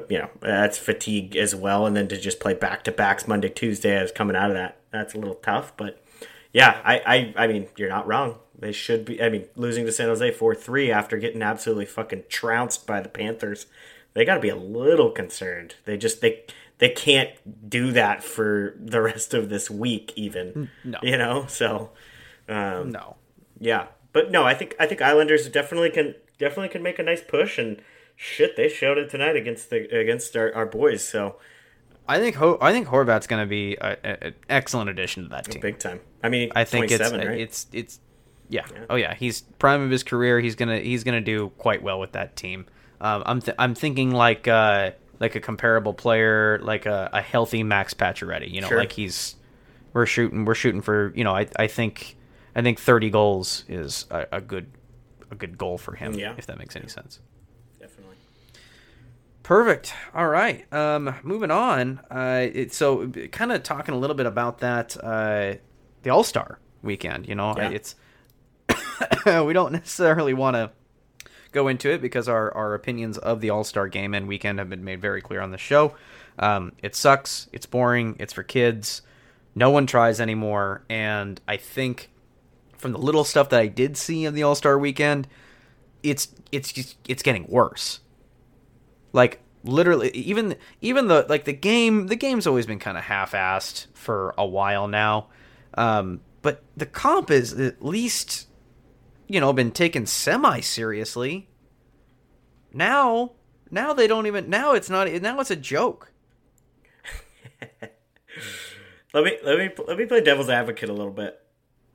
[SPEAKER 2] You know that's fatigue as well, and then to just play back to backs Monday, Tuesday, as coming out of that that's a little tough. But yeah, I, I, I mean, you're not wrong. They should be. I mean, losing to San Jose four three after getting absolutely fucking trounced by the Panthers, they got to be a little concerned. They just they they can't do that for the rest of this week, even. No, you know. So, um,
[SPEAKER 1] no,
[SPEAKER 2] yeah, but no, I think I think Islanders definitely can definitely can make a nice push and shit. They showed it tonight against the against our, our boys. So
[SPEAKER 1] I think Ho- I think Horvat's going to be an excellent addition to that team.
[SPEAKER 2] Big time. I mean,
[SPEAKER 1] I think it's right? it's it's yeah. yeah. Oh yeah, he's prime of his career. He's gonna he's gonna do quite well with that team. Um, I'm th- I'm thinking like uh, like a comparable player, like a, a healthy Max Pacioretty. You know, sure. like he's we're shooting we're shooting for you know I I think I think 30 goals is a, a good a good goal for him. Yeah. if that makes any sense. Definitely. Perfect. All right. Um, moving on. Uh, it, so kind of talking a little bit about that, uh, the All Star weekend. You know, yeah. it's <coughs> we don't necessarily want to go into it because our our opinions of the All Star game and weekend have been made very clear on the show. Um, it sucks. It's boring. It's for kids. No one tries anymore. And I think from the little stuff that I did see in the All Star weekend, it's it's just, it's getting worse like literally even even the like the game the game's always been kind of half-assed for a while now um, but the comp is at least you know been taken semi seriously Now, now they don't even. Now it's not. Now it's a joke. <laughs>
[SPEAKER 2] let me let me let me play devil's advocate a little bit.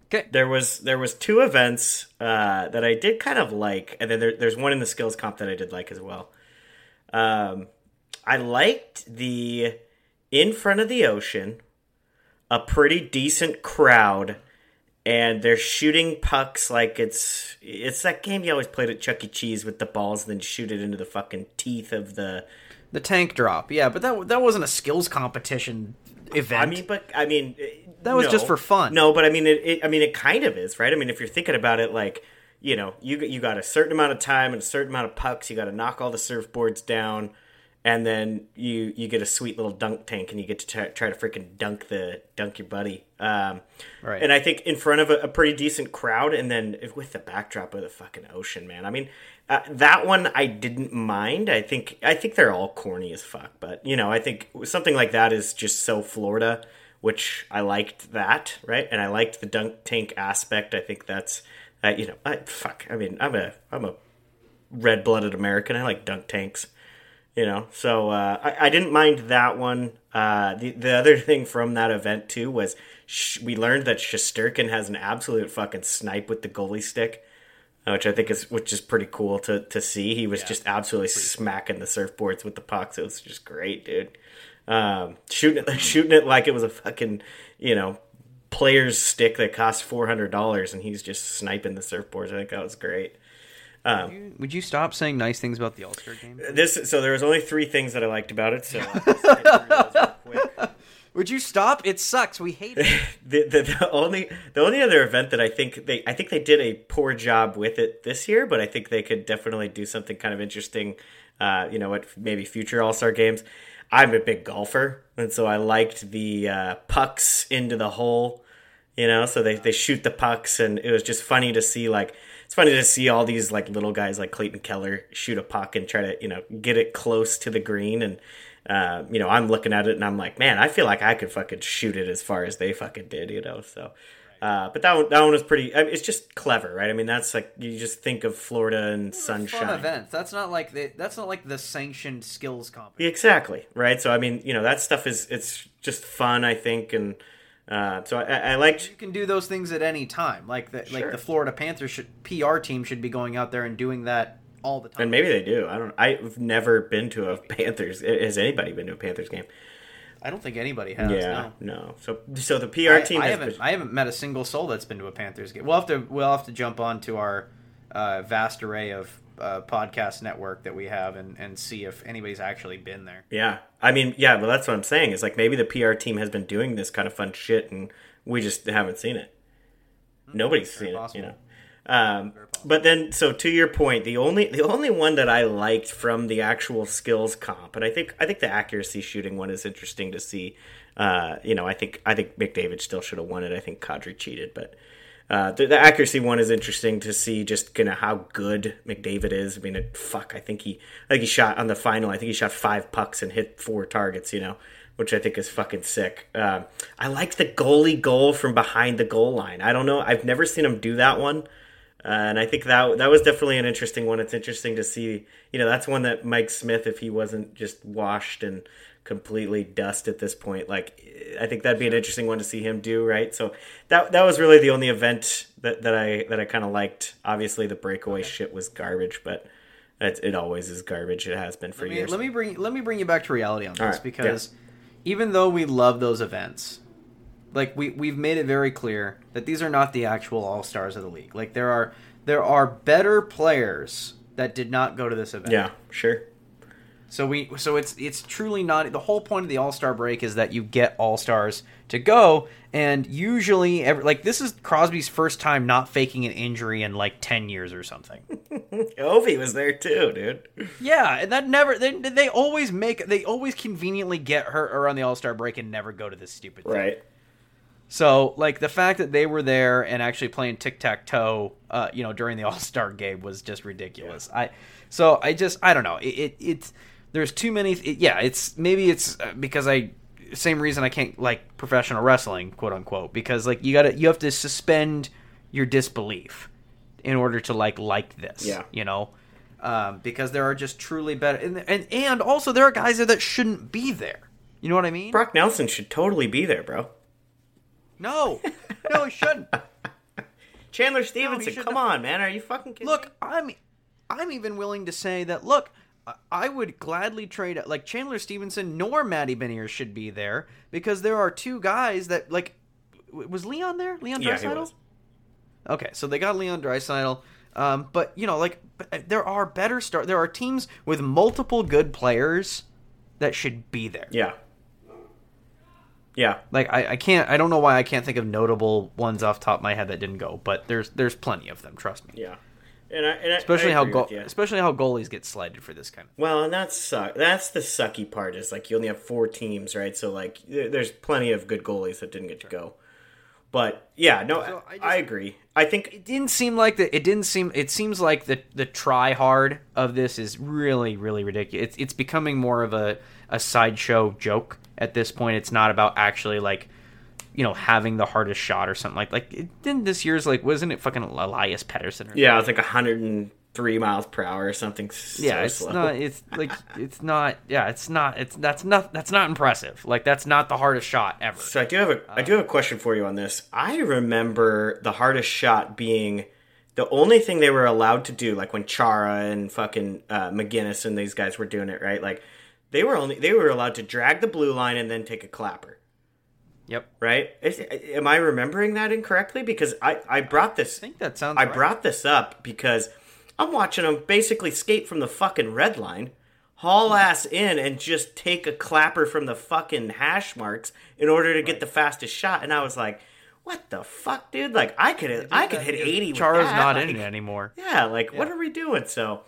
[SPEAKER 1] Okay.
[SPEAKER 2] There was there was two events uh, that I did kind of like, and then there, there's one in the skills comp that I did like as well. Um, I liked the in front of the ocean, a pretty decent crowd, and they're shooting pucks like it's it's that game you always played at Chuck E. Cheese with the balls, and then shoot it into the fucking teeth of the
[SPEAKER 1] The tank drop, yeah, but that that wasn't a skills competition event.
[SPEAKER 2] I mean, but I mean, uh,
[SPEAKER 1] That was
[SPEAKER 2] no.
[SPEAKER 1] just for fun.
[SPEAKER 2] No, but I mean, it, it. I mean, it kind of is, right? I mean, if you're thinking about it, like you know, you you got a certain amount of time and a certain amount of pucks. You got to knock all the surfboards down, and then you you get a sweet little dunk tank, and you get to try, try to freaking dunk the dunk your buddy. Um,
[SPEAKER 1] Right.
[SPEAKER 2] And I think in front of a, a pretty decent crowd, and then with the backdrop of the fucking ocean, man. I mean, uh, that one I didn't mind. I think I think they're all corny as fuck, but you know, I think something like that is just so Florida, which I liked that, right? And I liked the dunk tank aspect. I think that's, uh, you know, I fuck. I mean, I'm a I'm a red blooded American. I like dunk tanks you know? So uh, I, I didn't mind that one. Uh, the, the other <laughs> thing from that event too was sh- we learned that Shesterkin has an absolute fucking snipe with the goalie stick uh, which I think is which is pretty cool to, to see. He was just absolutely smacking the surfboards with the pucks. It was just great dude. Um, shooting it <laughs> shooting it like it was a fucking you know player's stick that costs $400 and he's just sniping the surfboards. I think that was great
[SPEAKER 1] Would you stop saying nice things about the All Star game?
[SPEAKER 2] this so there was only three things that I liked about it so I'll <laughs> just get through those real quick. <laughs>
[SPEAKER 1] Would you stop? It sucks. We hate it. <laughs>
[SPEAKER 2] the, the, the only the only other event that I think they I think they did a poor job with it this year, but I think they could definitely do something kind of interesting. Uh, you know, at maybe future All Star games. I'm a big golfer, and so I liked the uh, pucks into the hole. You know, so they they shoot the pucks, and it was just funny to see like. It's funny to see all these like little guys like Clayton Keller shoot a puck and try to you know get it close to the green and uh, you know, I'm looking at it and I'm like, man, I feel like I could fucking shoot it as far as they fucking did, you know. So, uh, but that one, that one was pretty. I mean, it's just clever, right? I mean, that's like you just think of Florida and sunshine.
[SPEAKER 1] Fun events. That's not like the, that's not like the sanctioned skills competition.
[SPEAKER 2] Exactly, right? So, I mean, you know, that stuff is it's just fun, I think, and uh, so I, I liked.
[SPEAKER 1] You can do those things at any time. Like the like the Florida Panthers should PR team should be going out there and doing that all the time.
[SPEAKER 2] And maybe they do. I don't. I've never been to a Panthers. Has anybody been to a Panthers game?
[SPEAKER 1] I don't think anybody has.
[SPEAKER 2] yeah,
[SPEAKER 1] no.
[SPEAKER 2] no. So, so the PR
[SPEAKER 1] I,
[SPEAKER 2] team
[SPEAKER 1] I haven't
[SPEAKER 2] been,
[SPEAKER 1] I haven't met a single soul that's been to a Panthers game. We'll have to we'll have to jump on to our uh, vast array of uh, podcast network that we have and, and see if anybody's actually been there.
[SPEAKER 2] Yeah, I mean, yeah, well, that's what I'm saying. Is like maybe the PR team has been doing this kind of fun shit, and we just haven't seen it. Nobody's seen
[SPEAKER 1] possible.
[SPEAKER 2] it, you know. Um, but then, so to your point, the only the only one that I liked from the actual skills comp, and I think I think the accuracy shooting one is interesting to see. Uh, you know, I think I think McDavid still should have won it. I think Kadri cheated, but uh, the, the accuracy one is interesting to see just kind of how good McDavid is. I mean, it, fuck, I think he, I think he shot on the final. I think he shot five pucks and hit four targets. You know, which I think is fucking sick. Um, I like the goalie goal from behind the goal line. I don't know, I've never seen him do that one. Uh, and I think that that was definitely an interesting one. It's interesting to see, you know, that's one that Mike Smith, if he wasn't just washed and completely dust at this point, like I think that'd be an interesting one to see him do, right? So that that was really the only event that, that I that I kind of liked. Obviously, the breakaway shit was garbage, but it, it always is garbage. It has been for
[SPEAKER 1] Let me,
[SPEAKER 2] years.
[SPEAKER 1] let me bring let me bring you back to reality on this
[SPEAKER 2] right,
[SPEAKER 1] because even though we love those events, like we we've made it very clear that these are not the actual all stars of the league. Like there are there are better players that did not go to this event.
[SPEAKER 2] yeah, sure.
[SPEAKER 1] So we so it's it's truly not the whole point of the All Star break is that you get All Stars to go, and usually every, like this is Crosby's first time not faking an injury in like ten years or something. <laughs>
[SPEAKER 2] Ovi was there too, dude.
[SPEAKER 1] yeah, and that never they they always make they always conveniently get hurt around the All Star break and never go to this stupid thing.
[SPEAKER 2] Right.
[SPEAKER 1] So like the fact that they were there and actually playing tic tac toe, uh, you know, during the All Star game was just ridiculous. I so I just I don't know. It, it it's there's too many. It, yeah, it's maybe it's uh, because I same reason I can't like professional wrestling, quote unquote, because like you got to you have to suspend your disbelief in order to like like this.
[SPEAKER 2] Yeah.
[SPEAKER 1] you know. um, because there are just truly better, and, and and also there are guys there that shouldn't be there. You know what I mean?
[SPEAKER 2] Brock Nelson should totally be there, bro.
[SPEAKER 1] No, no, he shouldn't. <laughs>
[SPEAKER 2] Chandler Stephenson,
[SPEAKER 1] should
[SPEAKER 2] come on, man. Are you fucking kidding
[SPEAKER 1] Look,
[SPEAKER 2] me?
[SPEAKER 1] I'm I'm even willing to say that. Look, I- would gladly trade like Chandler Stephenson nor Matty Benier should be there because there are two guys that like was Leon there? Leon
[SPEAKER 2] Yeah, he
[SPEAKER 1] Okay, so they got Leon Draisaitl. Um, but you know, like there are better start. There are teams with multiple good players that should be there.
[SPEAKER 2] Yeah. Yeah.
[SPEAKER 1] Like I, I can't. I don't know why I can't think of notable ones off top of my head that didn't go. But there's there's plenty of them. Trust me.
[SPEAKER 2] Yeah. And I, and I,
[SPEAKER 1] Especially
[SPEAKER 2] I
[SPEAKER 1] how go- especially how goalies get slighted for this kind of.
[SPEAKER 2] Well, and that's suck. That's the sucky part. Is like you only have four teams, right? So like, there's plenty of good goalies that didn't get to go. But yeah, no,
[SPEAKER 1] So I
[SPEAKER 2] I,
[SPEAKER 1] just-
[SPEAKER 2] I agree. I think
[SPEAKER 1] It didn't seem like that. It didn't seem. It seems like the the try hard of this is really really ridiculous. It's it's becoming more of a a sideshow joke at this point. It's not about actually like you know having the hardest shot or something like like it, didn't this year's like wasn't it fucking Elias Pettersson or
[SPEAKER 2] yeah, it's like 103 miles per hour or something. So
[SPEAKER 1] yeah it's
[SPEAKER 2] slow.
[SPEAKER 1] not it's like it's not yeah it's not it's that's not that's not impressive like that's not the hardest shot ever
[SPEAKER 2] So I do have a I do have a question for you on this. I remember the hardest shot being the only thing they were allowed to do, like when Chara and fucking uh, MacInnis and these guys were doing it, right? Like they were only they were allowed to drag the blue line and then take a clapper,
[SPEAKER 1] yep
[SPEAKER 2] right? Is, am I remembering that incorrectly? Because I I brought this
[SPEAKER 1] I think that sounds
[SPEAKER 2] I
[SPEAKER 1] right.
[SPEAKER 2] brought this up because I'm watching them basically skate from the fucking red line, haul mm-hmm. ass in, and just take a clapper from the fucking hash marks in order to get the fastest shot. And I was like, "What the fuck, dude? Like I could I could hit 80 with
[SPEAKER 1] Chara's not
[SPEAKER 2] like,
[SPEAKER 1] in it anymore
[SPEAKER 2] Yeah, like what are we doing? So.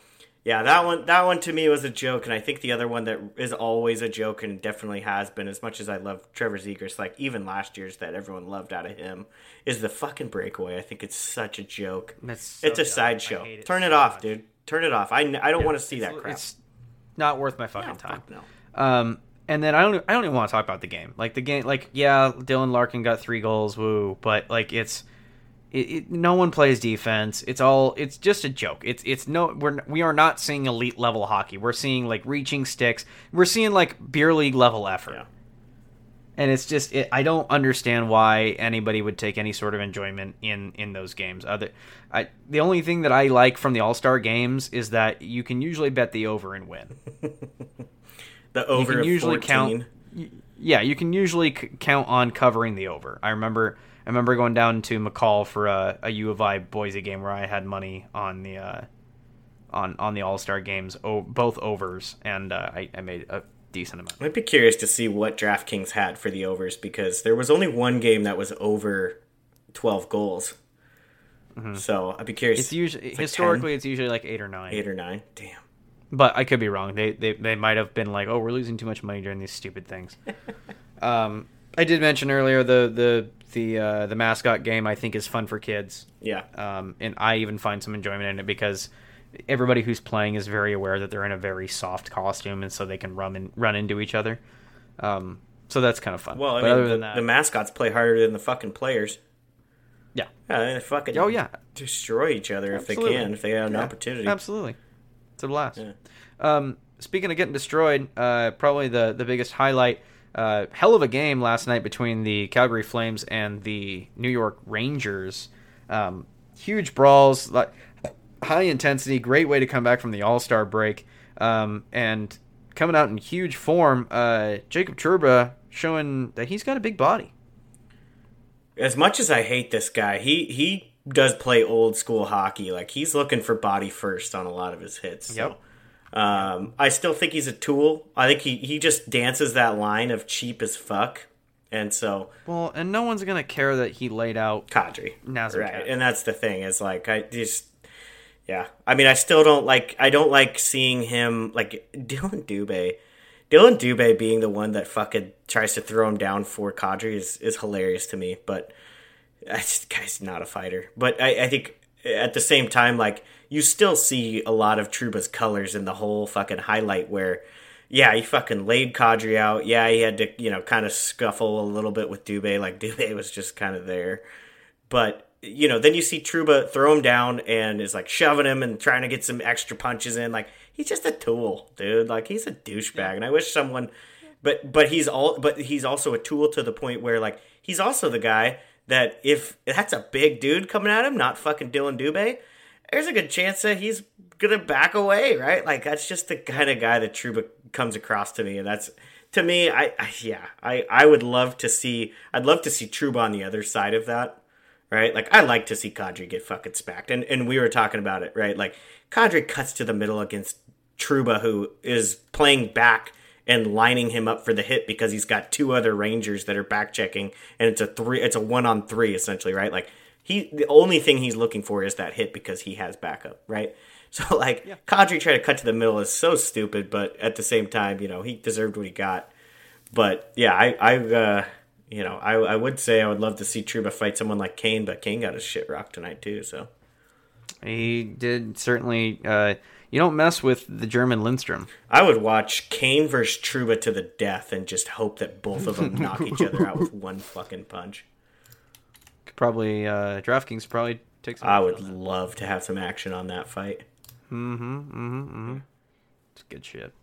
[SPEAKER 2] Yeah, that one that one to me was a joke, and I think the other one that is always a joke and definitely has been, as much as I love Trevor Zegras, like even last year's that everyone loved out of him, is the fucking breakaway. I think it's such a joke.
[SPEAKER 1] That's so
[SPEAKER 2] it's a sideshow.
[SPEAKER 1] it
[SPEAKER 2] Turn
[SPEAKER 1] so
[SPEAKER 2] it off,
[SPEAKER 1] much.
[SPEAKER 2] dude. Turn it off. I, I don't want to see that crap.
[SPEAKER 1] it's not worth my
[SPEAKER 2] No,
[SPEAKER 1] fucking time
[SPEAKER 2] fuck no.
[SPEAKER 1] Um, and then I don't, I don't even want to talk about the game. Like the game, like yeah, Dylan Larkin got three goals, woo. But like it's, it, it, no one plays defense. It's all, it's just a joke. It's, it's no, we're, we are not seeing elite level hockey. We're seeing like reaching sticks. We're seeing like beer league level effort.
[SPEAKER 2] Yeah.
[SPEAKER 1] And it's just, it, I don't understand why anybody would take any sort of enjoyment in in those games. Other, I the only thing that I like from the All Star games is that you can usually bet the over and win. <laughs>
[SPEAKER 2] The over
[SPEAKER 1] can
[SPEAKER 2] of
[SPEAKER 1] usually
[SPEAKER 2] 14.
[SPEAKER 1] count- yeah, you can usually c- count on covering the over. I remember I remember going down to McCall for a, a U of I Boise game where I had money on the uh, on on the All Star games, o- both overs, and uh, I, I made a decent amount.
[SPEAKER 2] I'd be curious to see what DraftKings had for the overs because there was only one game that was over 12 goals. So I'd be curious.
[SPEAKER 1] Mm-hmm. It's usually
[SPEAKER 2] like
[SPEAKER 1] historically it's usually like eight or nine,
[SPEAKER 2] eight or nine. Damn.
[SPEAKER 1] but I could be wrong. They they they might have been like, oh, we're losing too much money during these stupid things. <laughs> um, I did mention earlier the the the uh, the mascot game. I think is fun for kids.
[SPEAKER 2] Yeah.
[SPEAKER 1] um, and I even find some enjoyment in it because everybody who's playing is very aware that they're in a very soft costume, and so they can run in, run into each other. Um, so that's kind of fun.
[SPEAKER 2] Well, I
[SPEAKER 1] but
[SPEAKER 2] mean,
[SPEAKER 1] other
[SPEAKER 2] the,
[SPEAKER 1] than that,
[SPEAKER 2] the mascots play harder than the fucking players.
[SPEAKER 1] yeah,
[SPEAKER 2] Yeah, they fucking
[SPEAKER 1] Oh, yeah.
[SPEAKER 2] destroy each other if they can, if they have an
[SPEAKER 1] Yeah,
[SPEAKER 2] opportunity.
[SPEAKER 1] absolutely, it's a blast.
[SPEAKER 2] Yeah.
[SPEAKER 1] Um, speaking of getting destroyed, uh, probably the the biggest highlight. Uh, hell of a game last night between the Calgary Flames and the New York Rangers. Um, huge brawls, like high intensity, great way to come back from the All Star break, um, and coming out in huge form. Uh, Jacob Trouba showing that he's got a big body.
[SPEAKER 2] As much as I hate this guy, he he does play old school hockey. Like he's looking for body first on a lot of his hits. So.
[SPEAKER 1] Yep.
[SPEAKER 2] Um, I still think he's a tool. I think he, he just dances that line of cheap as fuck. And so
[SPEAKER 1] Well, and no one's gonna care that he laid out.
[SPEAKER 2] Kadri.
[SPEAKER 1] Nazar
[SPEAKER 2] right.
[SPEAKER 1] Kadri.
[SPEAKER 2] And that's the thing, is like I just yeah. I mean I still don't like I don't like seeing him like Dylan Dubé. Dylan Dubé being the one that fucking tries to throw him down for Kadri is, is hilarious to me, but this guy's not a fighter. But I, I think at the same time, like you still see a lot of Trouba's colors in the whole fucking highlight where yeah, he fucking laid Kadri out. Yeah, he had to, you know, kind of scuffle a little bit with Dubé. Like <laughs> Dubé was just kind of there. But you know, then you see Trouba throw him down and is like shoving him and trying to get some extra punches in. Like he's just a tool, dude. Like he's a douchebag, and I wish someone. But but he's all but he's also a tool to the point where like he's also the guy that if that's a big dude coming at him, not fucking Dylan Dubé, there's a good chance that he's gonna back away, right? Like that's just the kind of guy that Trouba comes across to me, and that's to me, I, I yeah, I I would love to see, I'd love to see Trouba on the other side of that, right? Like I like to see Kadri get fucking smacked, and and we were talking about it, right? Like Kadri cuts to the middle against Trouba, who is playing back and lining him up for the hit because he's got two other Rangers that are back checking, and it's a three, it's a one on three essentially, right? Like he, the only thing he's looking for is that hit because he has backup, right? <laughs> So like yeah. Kadri trying to cut to the middle is so stupid, but at the same time, you know, he deserved what he got. But yeah, I, I, uh, you know, I, I would say I would love to see Trouba fight someone like Kane, but Kane got his shit rocked tonight too. So
[SPEAKER 1] he did certainly. Uh, you don't mess with the German Lindstrom.
[SPEAKER 2] I would watch Kane versus Trouba to the death and just hope that both of them <laughs> knock each other out with one fucking punch.
[SPEAKER 1] Could probably uh, DraftKings probably takes.
[SPEAKER 2] I would love to have some action on that fight.
[SPEAKER 1] Mm-hmm. Mm-hmm. mm-hmm. It's good shit.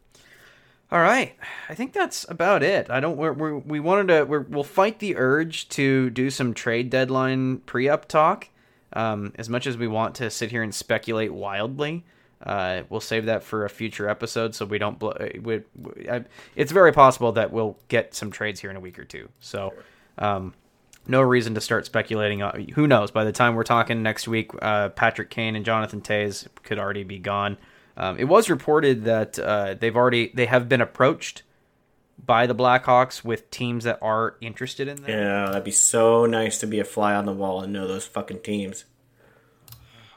[SPEAKER 1] All right, I think that's about it. I don't. We're, we're, we wanted to. we will fight the urge to do some trade deadline pre-up talk. Um, as much as we want to sit here and speculate wildly, uh, we'll save that for a future episode, so we don't. Bl- uh, we, we, I, it's very possible that we'll get some trades here in a week or two. So, um, no reason to start speculating. On, who knows? By the time we're talking next week, uh, Patrick Kane and Jonathan Toews could already be gone. Um, it was reported that uh, they've already they have been approached by the Blackhawks with teams that are interested in them.
[SPEAKER 2] Yeah, that'd be so nice to be a fly on the wall and know those fucking teams.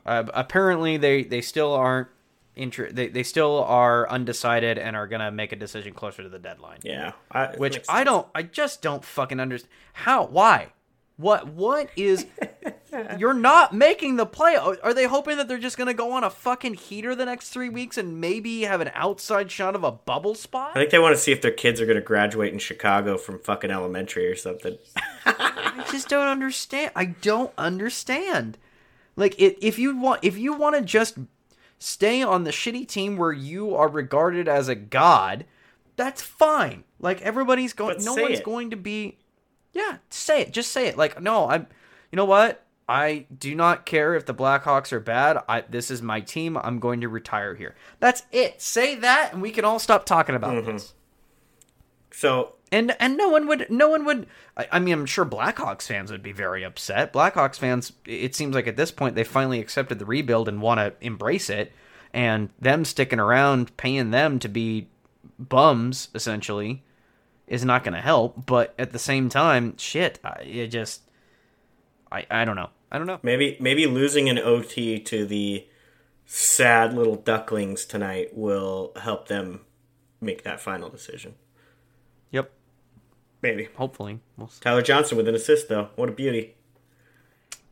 [SPEAKER 1] Uh, apparently, they they still aren't inter- they, they still are undecided and are gonna make a decision closer to the deadline.
[SPEAKER 2] Yeah,
[SPEAKER 1] I, which I don't. I just don't fucking understand how. Why? What? What is? <laughs> you're not making the play. Are they hoping that they're just gonna go on a fucking heater the next three weeks and maybe have an outside shot of a bubble spot?
[SPEAKER 2] I think they want to see if their kids are gonna graduate in Chicago from fucking elementary or something. <laughs>
[SPEAKER 1] I just don't understand. I don't understand. Like, it, if you want, if you want to just stay on the shitty team where you are regarded as a god, that's fine. Like everybody's going, but no one's it. going to be. Yeah, say it. Just say it. Like no, I'm. You know what? I do not care if the Blackhawks are bad. I this is my team. I'm going to retire here. That's it. Say that, and we can all stop talking about mm-hmm. this.
[SPEAKER 2] So
[SPEAKER 1] and and no one would no one would I, I, mean i'm sure blackhawks fans would be very upset. Blackhawks fans it seems like at this point they finally accepted the rebuild and want to embrace it. And them sticking around paying them to be bums essentially is not going to help. But at the same time shit it just i i don't know. I don't know.
[SPEAKER 2] Maybe maybe losing an ot to the sad little ducklings tonight will help them make that final decision Maybe.
[SPEAKER 1] Hopefully.
[SPEAKER 2] We'll Tyler Johnson with an assist, though. What a beauty.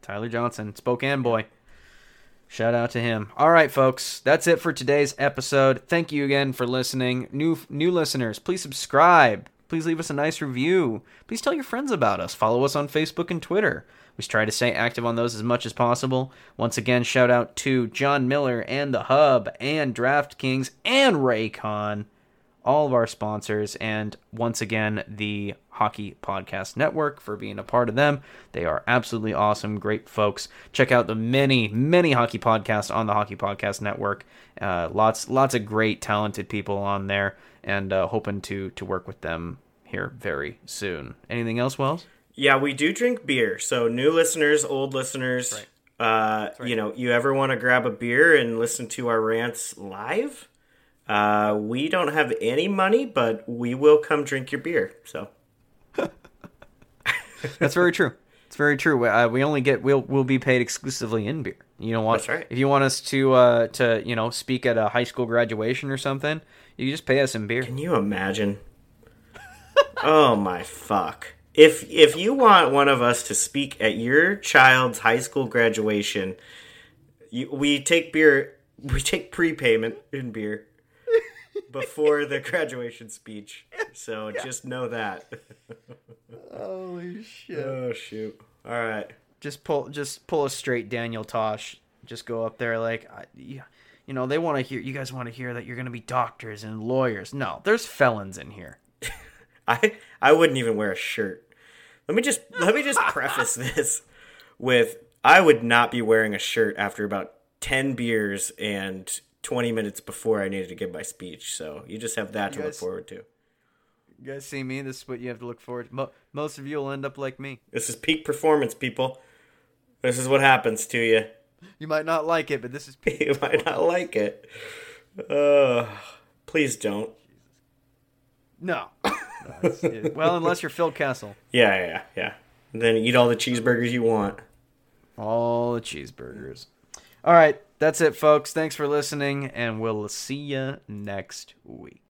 [SPEAKER 1] Tyler Johnson, Spokane boy. Shout out to him. All right, folks, that's it for today's episode. Thank you again for listening. New new listeners, please subscribe. Please leave us a nice review. Please tell your friends about us. Follow us on Facebook and Twitter. We try to stay active on those as much as possible. Once again, shout out to John Miller and the Hub and DraftKings and Raycon all of our sponsors, and once again, the Hockey Podcast Network for being a part of them. They are absolutely awesome, great folks. Check out the many, many hockey podcasts on the Hockey Podcast Network. Uh, lots, lots of great, talented people on there, and uh, hoping to to work with them here very soon. Anything else, Wells?
[SPEAKER 2] Yeah, we do drink beer. So new listeners, old listeners. Right. Uh, right. You know, you ever want to grab a beer and listen to our rants live? Uh, we don't have any money, but we will come drink your beer. So
[SPEAKER 1] that's very true. It's very true. Uh, we only get we'll we'll be paid exclusively in beer. You know what?
[SPEAKER 2] That's right.
[SPEAKER 1] If you want us to uh, to you know speak at a high school graduation or something, you just pay us in beer.
[SPEAKER 2] Can you imagine? <laughs> oh my fuck! If if you want one of us to speak at your child's high school graduation, you, we take beer. We take prepayment in beer before the graduation speech. So <laughs> yeah. just know that.
[SPEAKER 1] Holy shit.
[SPEAKER 2] Oh, shoot. All right.
[SPEAKER 1] Just pull, just pull a straight Daniel Tosh. Just go up there like, I, you you know, they want to hear. You guys want to hear that you're going to be doctors and lawyers. No, there's felons in here. <laughs>
[SPEAKER 2] I I wouldn't even wear a shirt. Let me just let me just preface <laughs> this with I would not be wearing a shirt after about 10 beers and 20 minutes before I needed to give my speech. So you just have that to look forward to.
[SPEAKER 1] You guys see me. This is what you have to look forward to. Mo- most of you will end up like me.
[SPEAKER 2] This is peak performance, people. This is what happens to you.
[SPEAKER 1] You might not like it, but this is. <laughs> Peak.
[SPEAKER 2] you might not like it. Uh, please don't.
[SPEAKER 1] No. <laughs> No, it- well, unless you're Phil Kessel.
[SPEAKER 2] Yeah, yeah, yeah, yeah. And then eat all the cheeseburgers you want.
[SPEAKER 1] All the cheeseburgers. All right, that's it, folks. Thanks for listening, and we'll see you next week.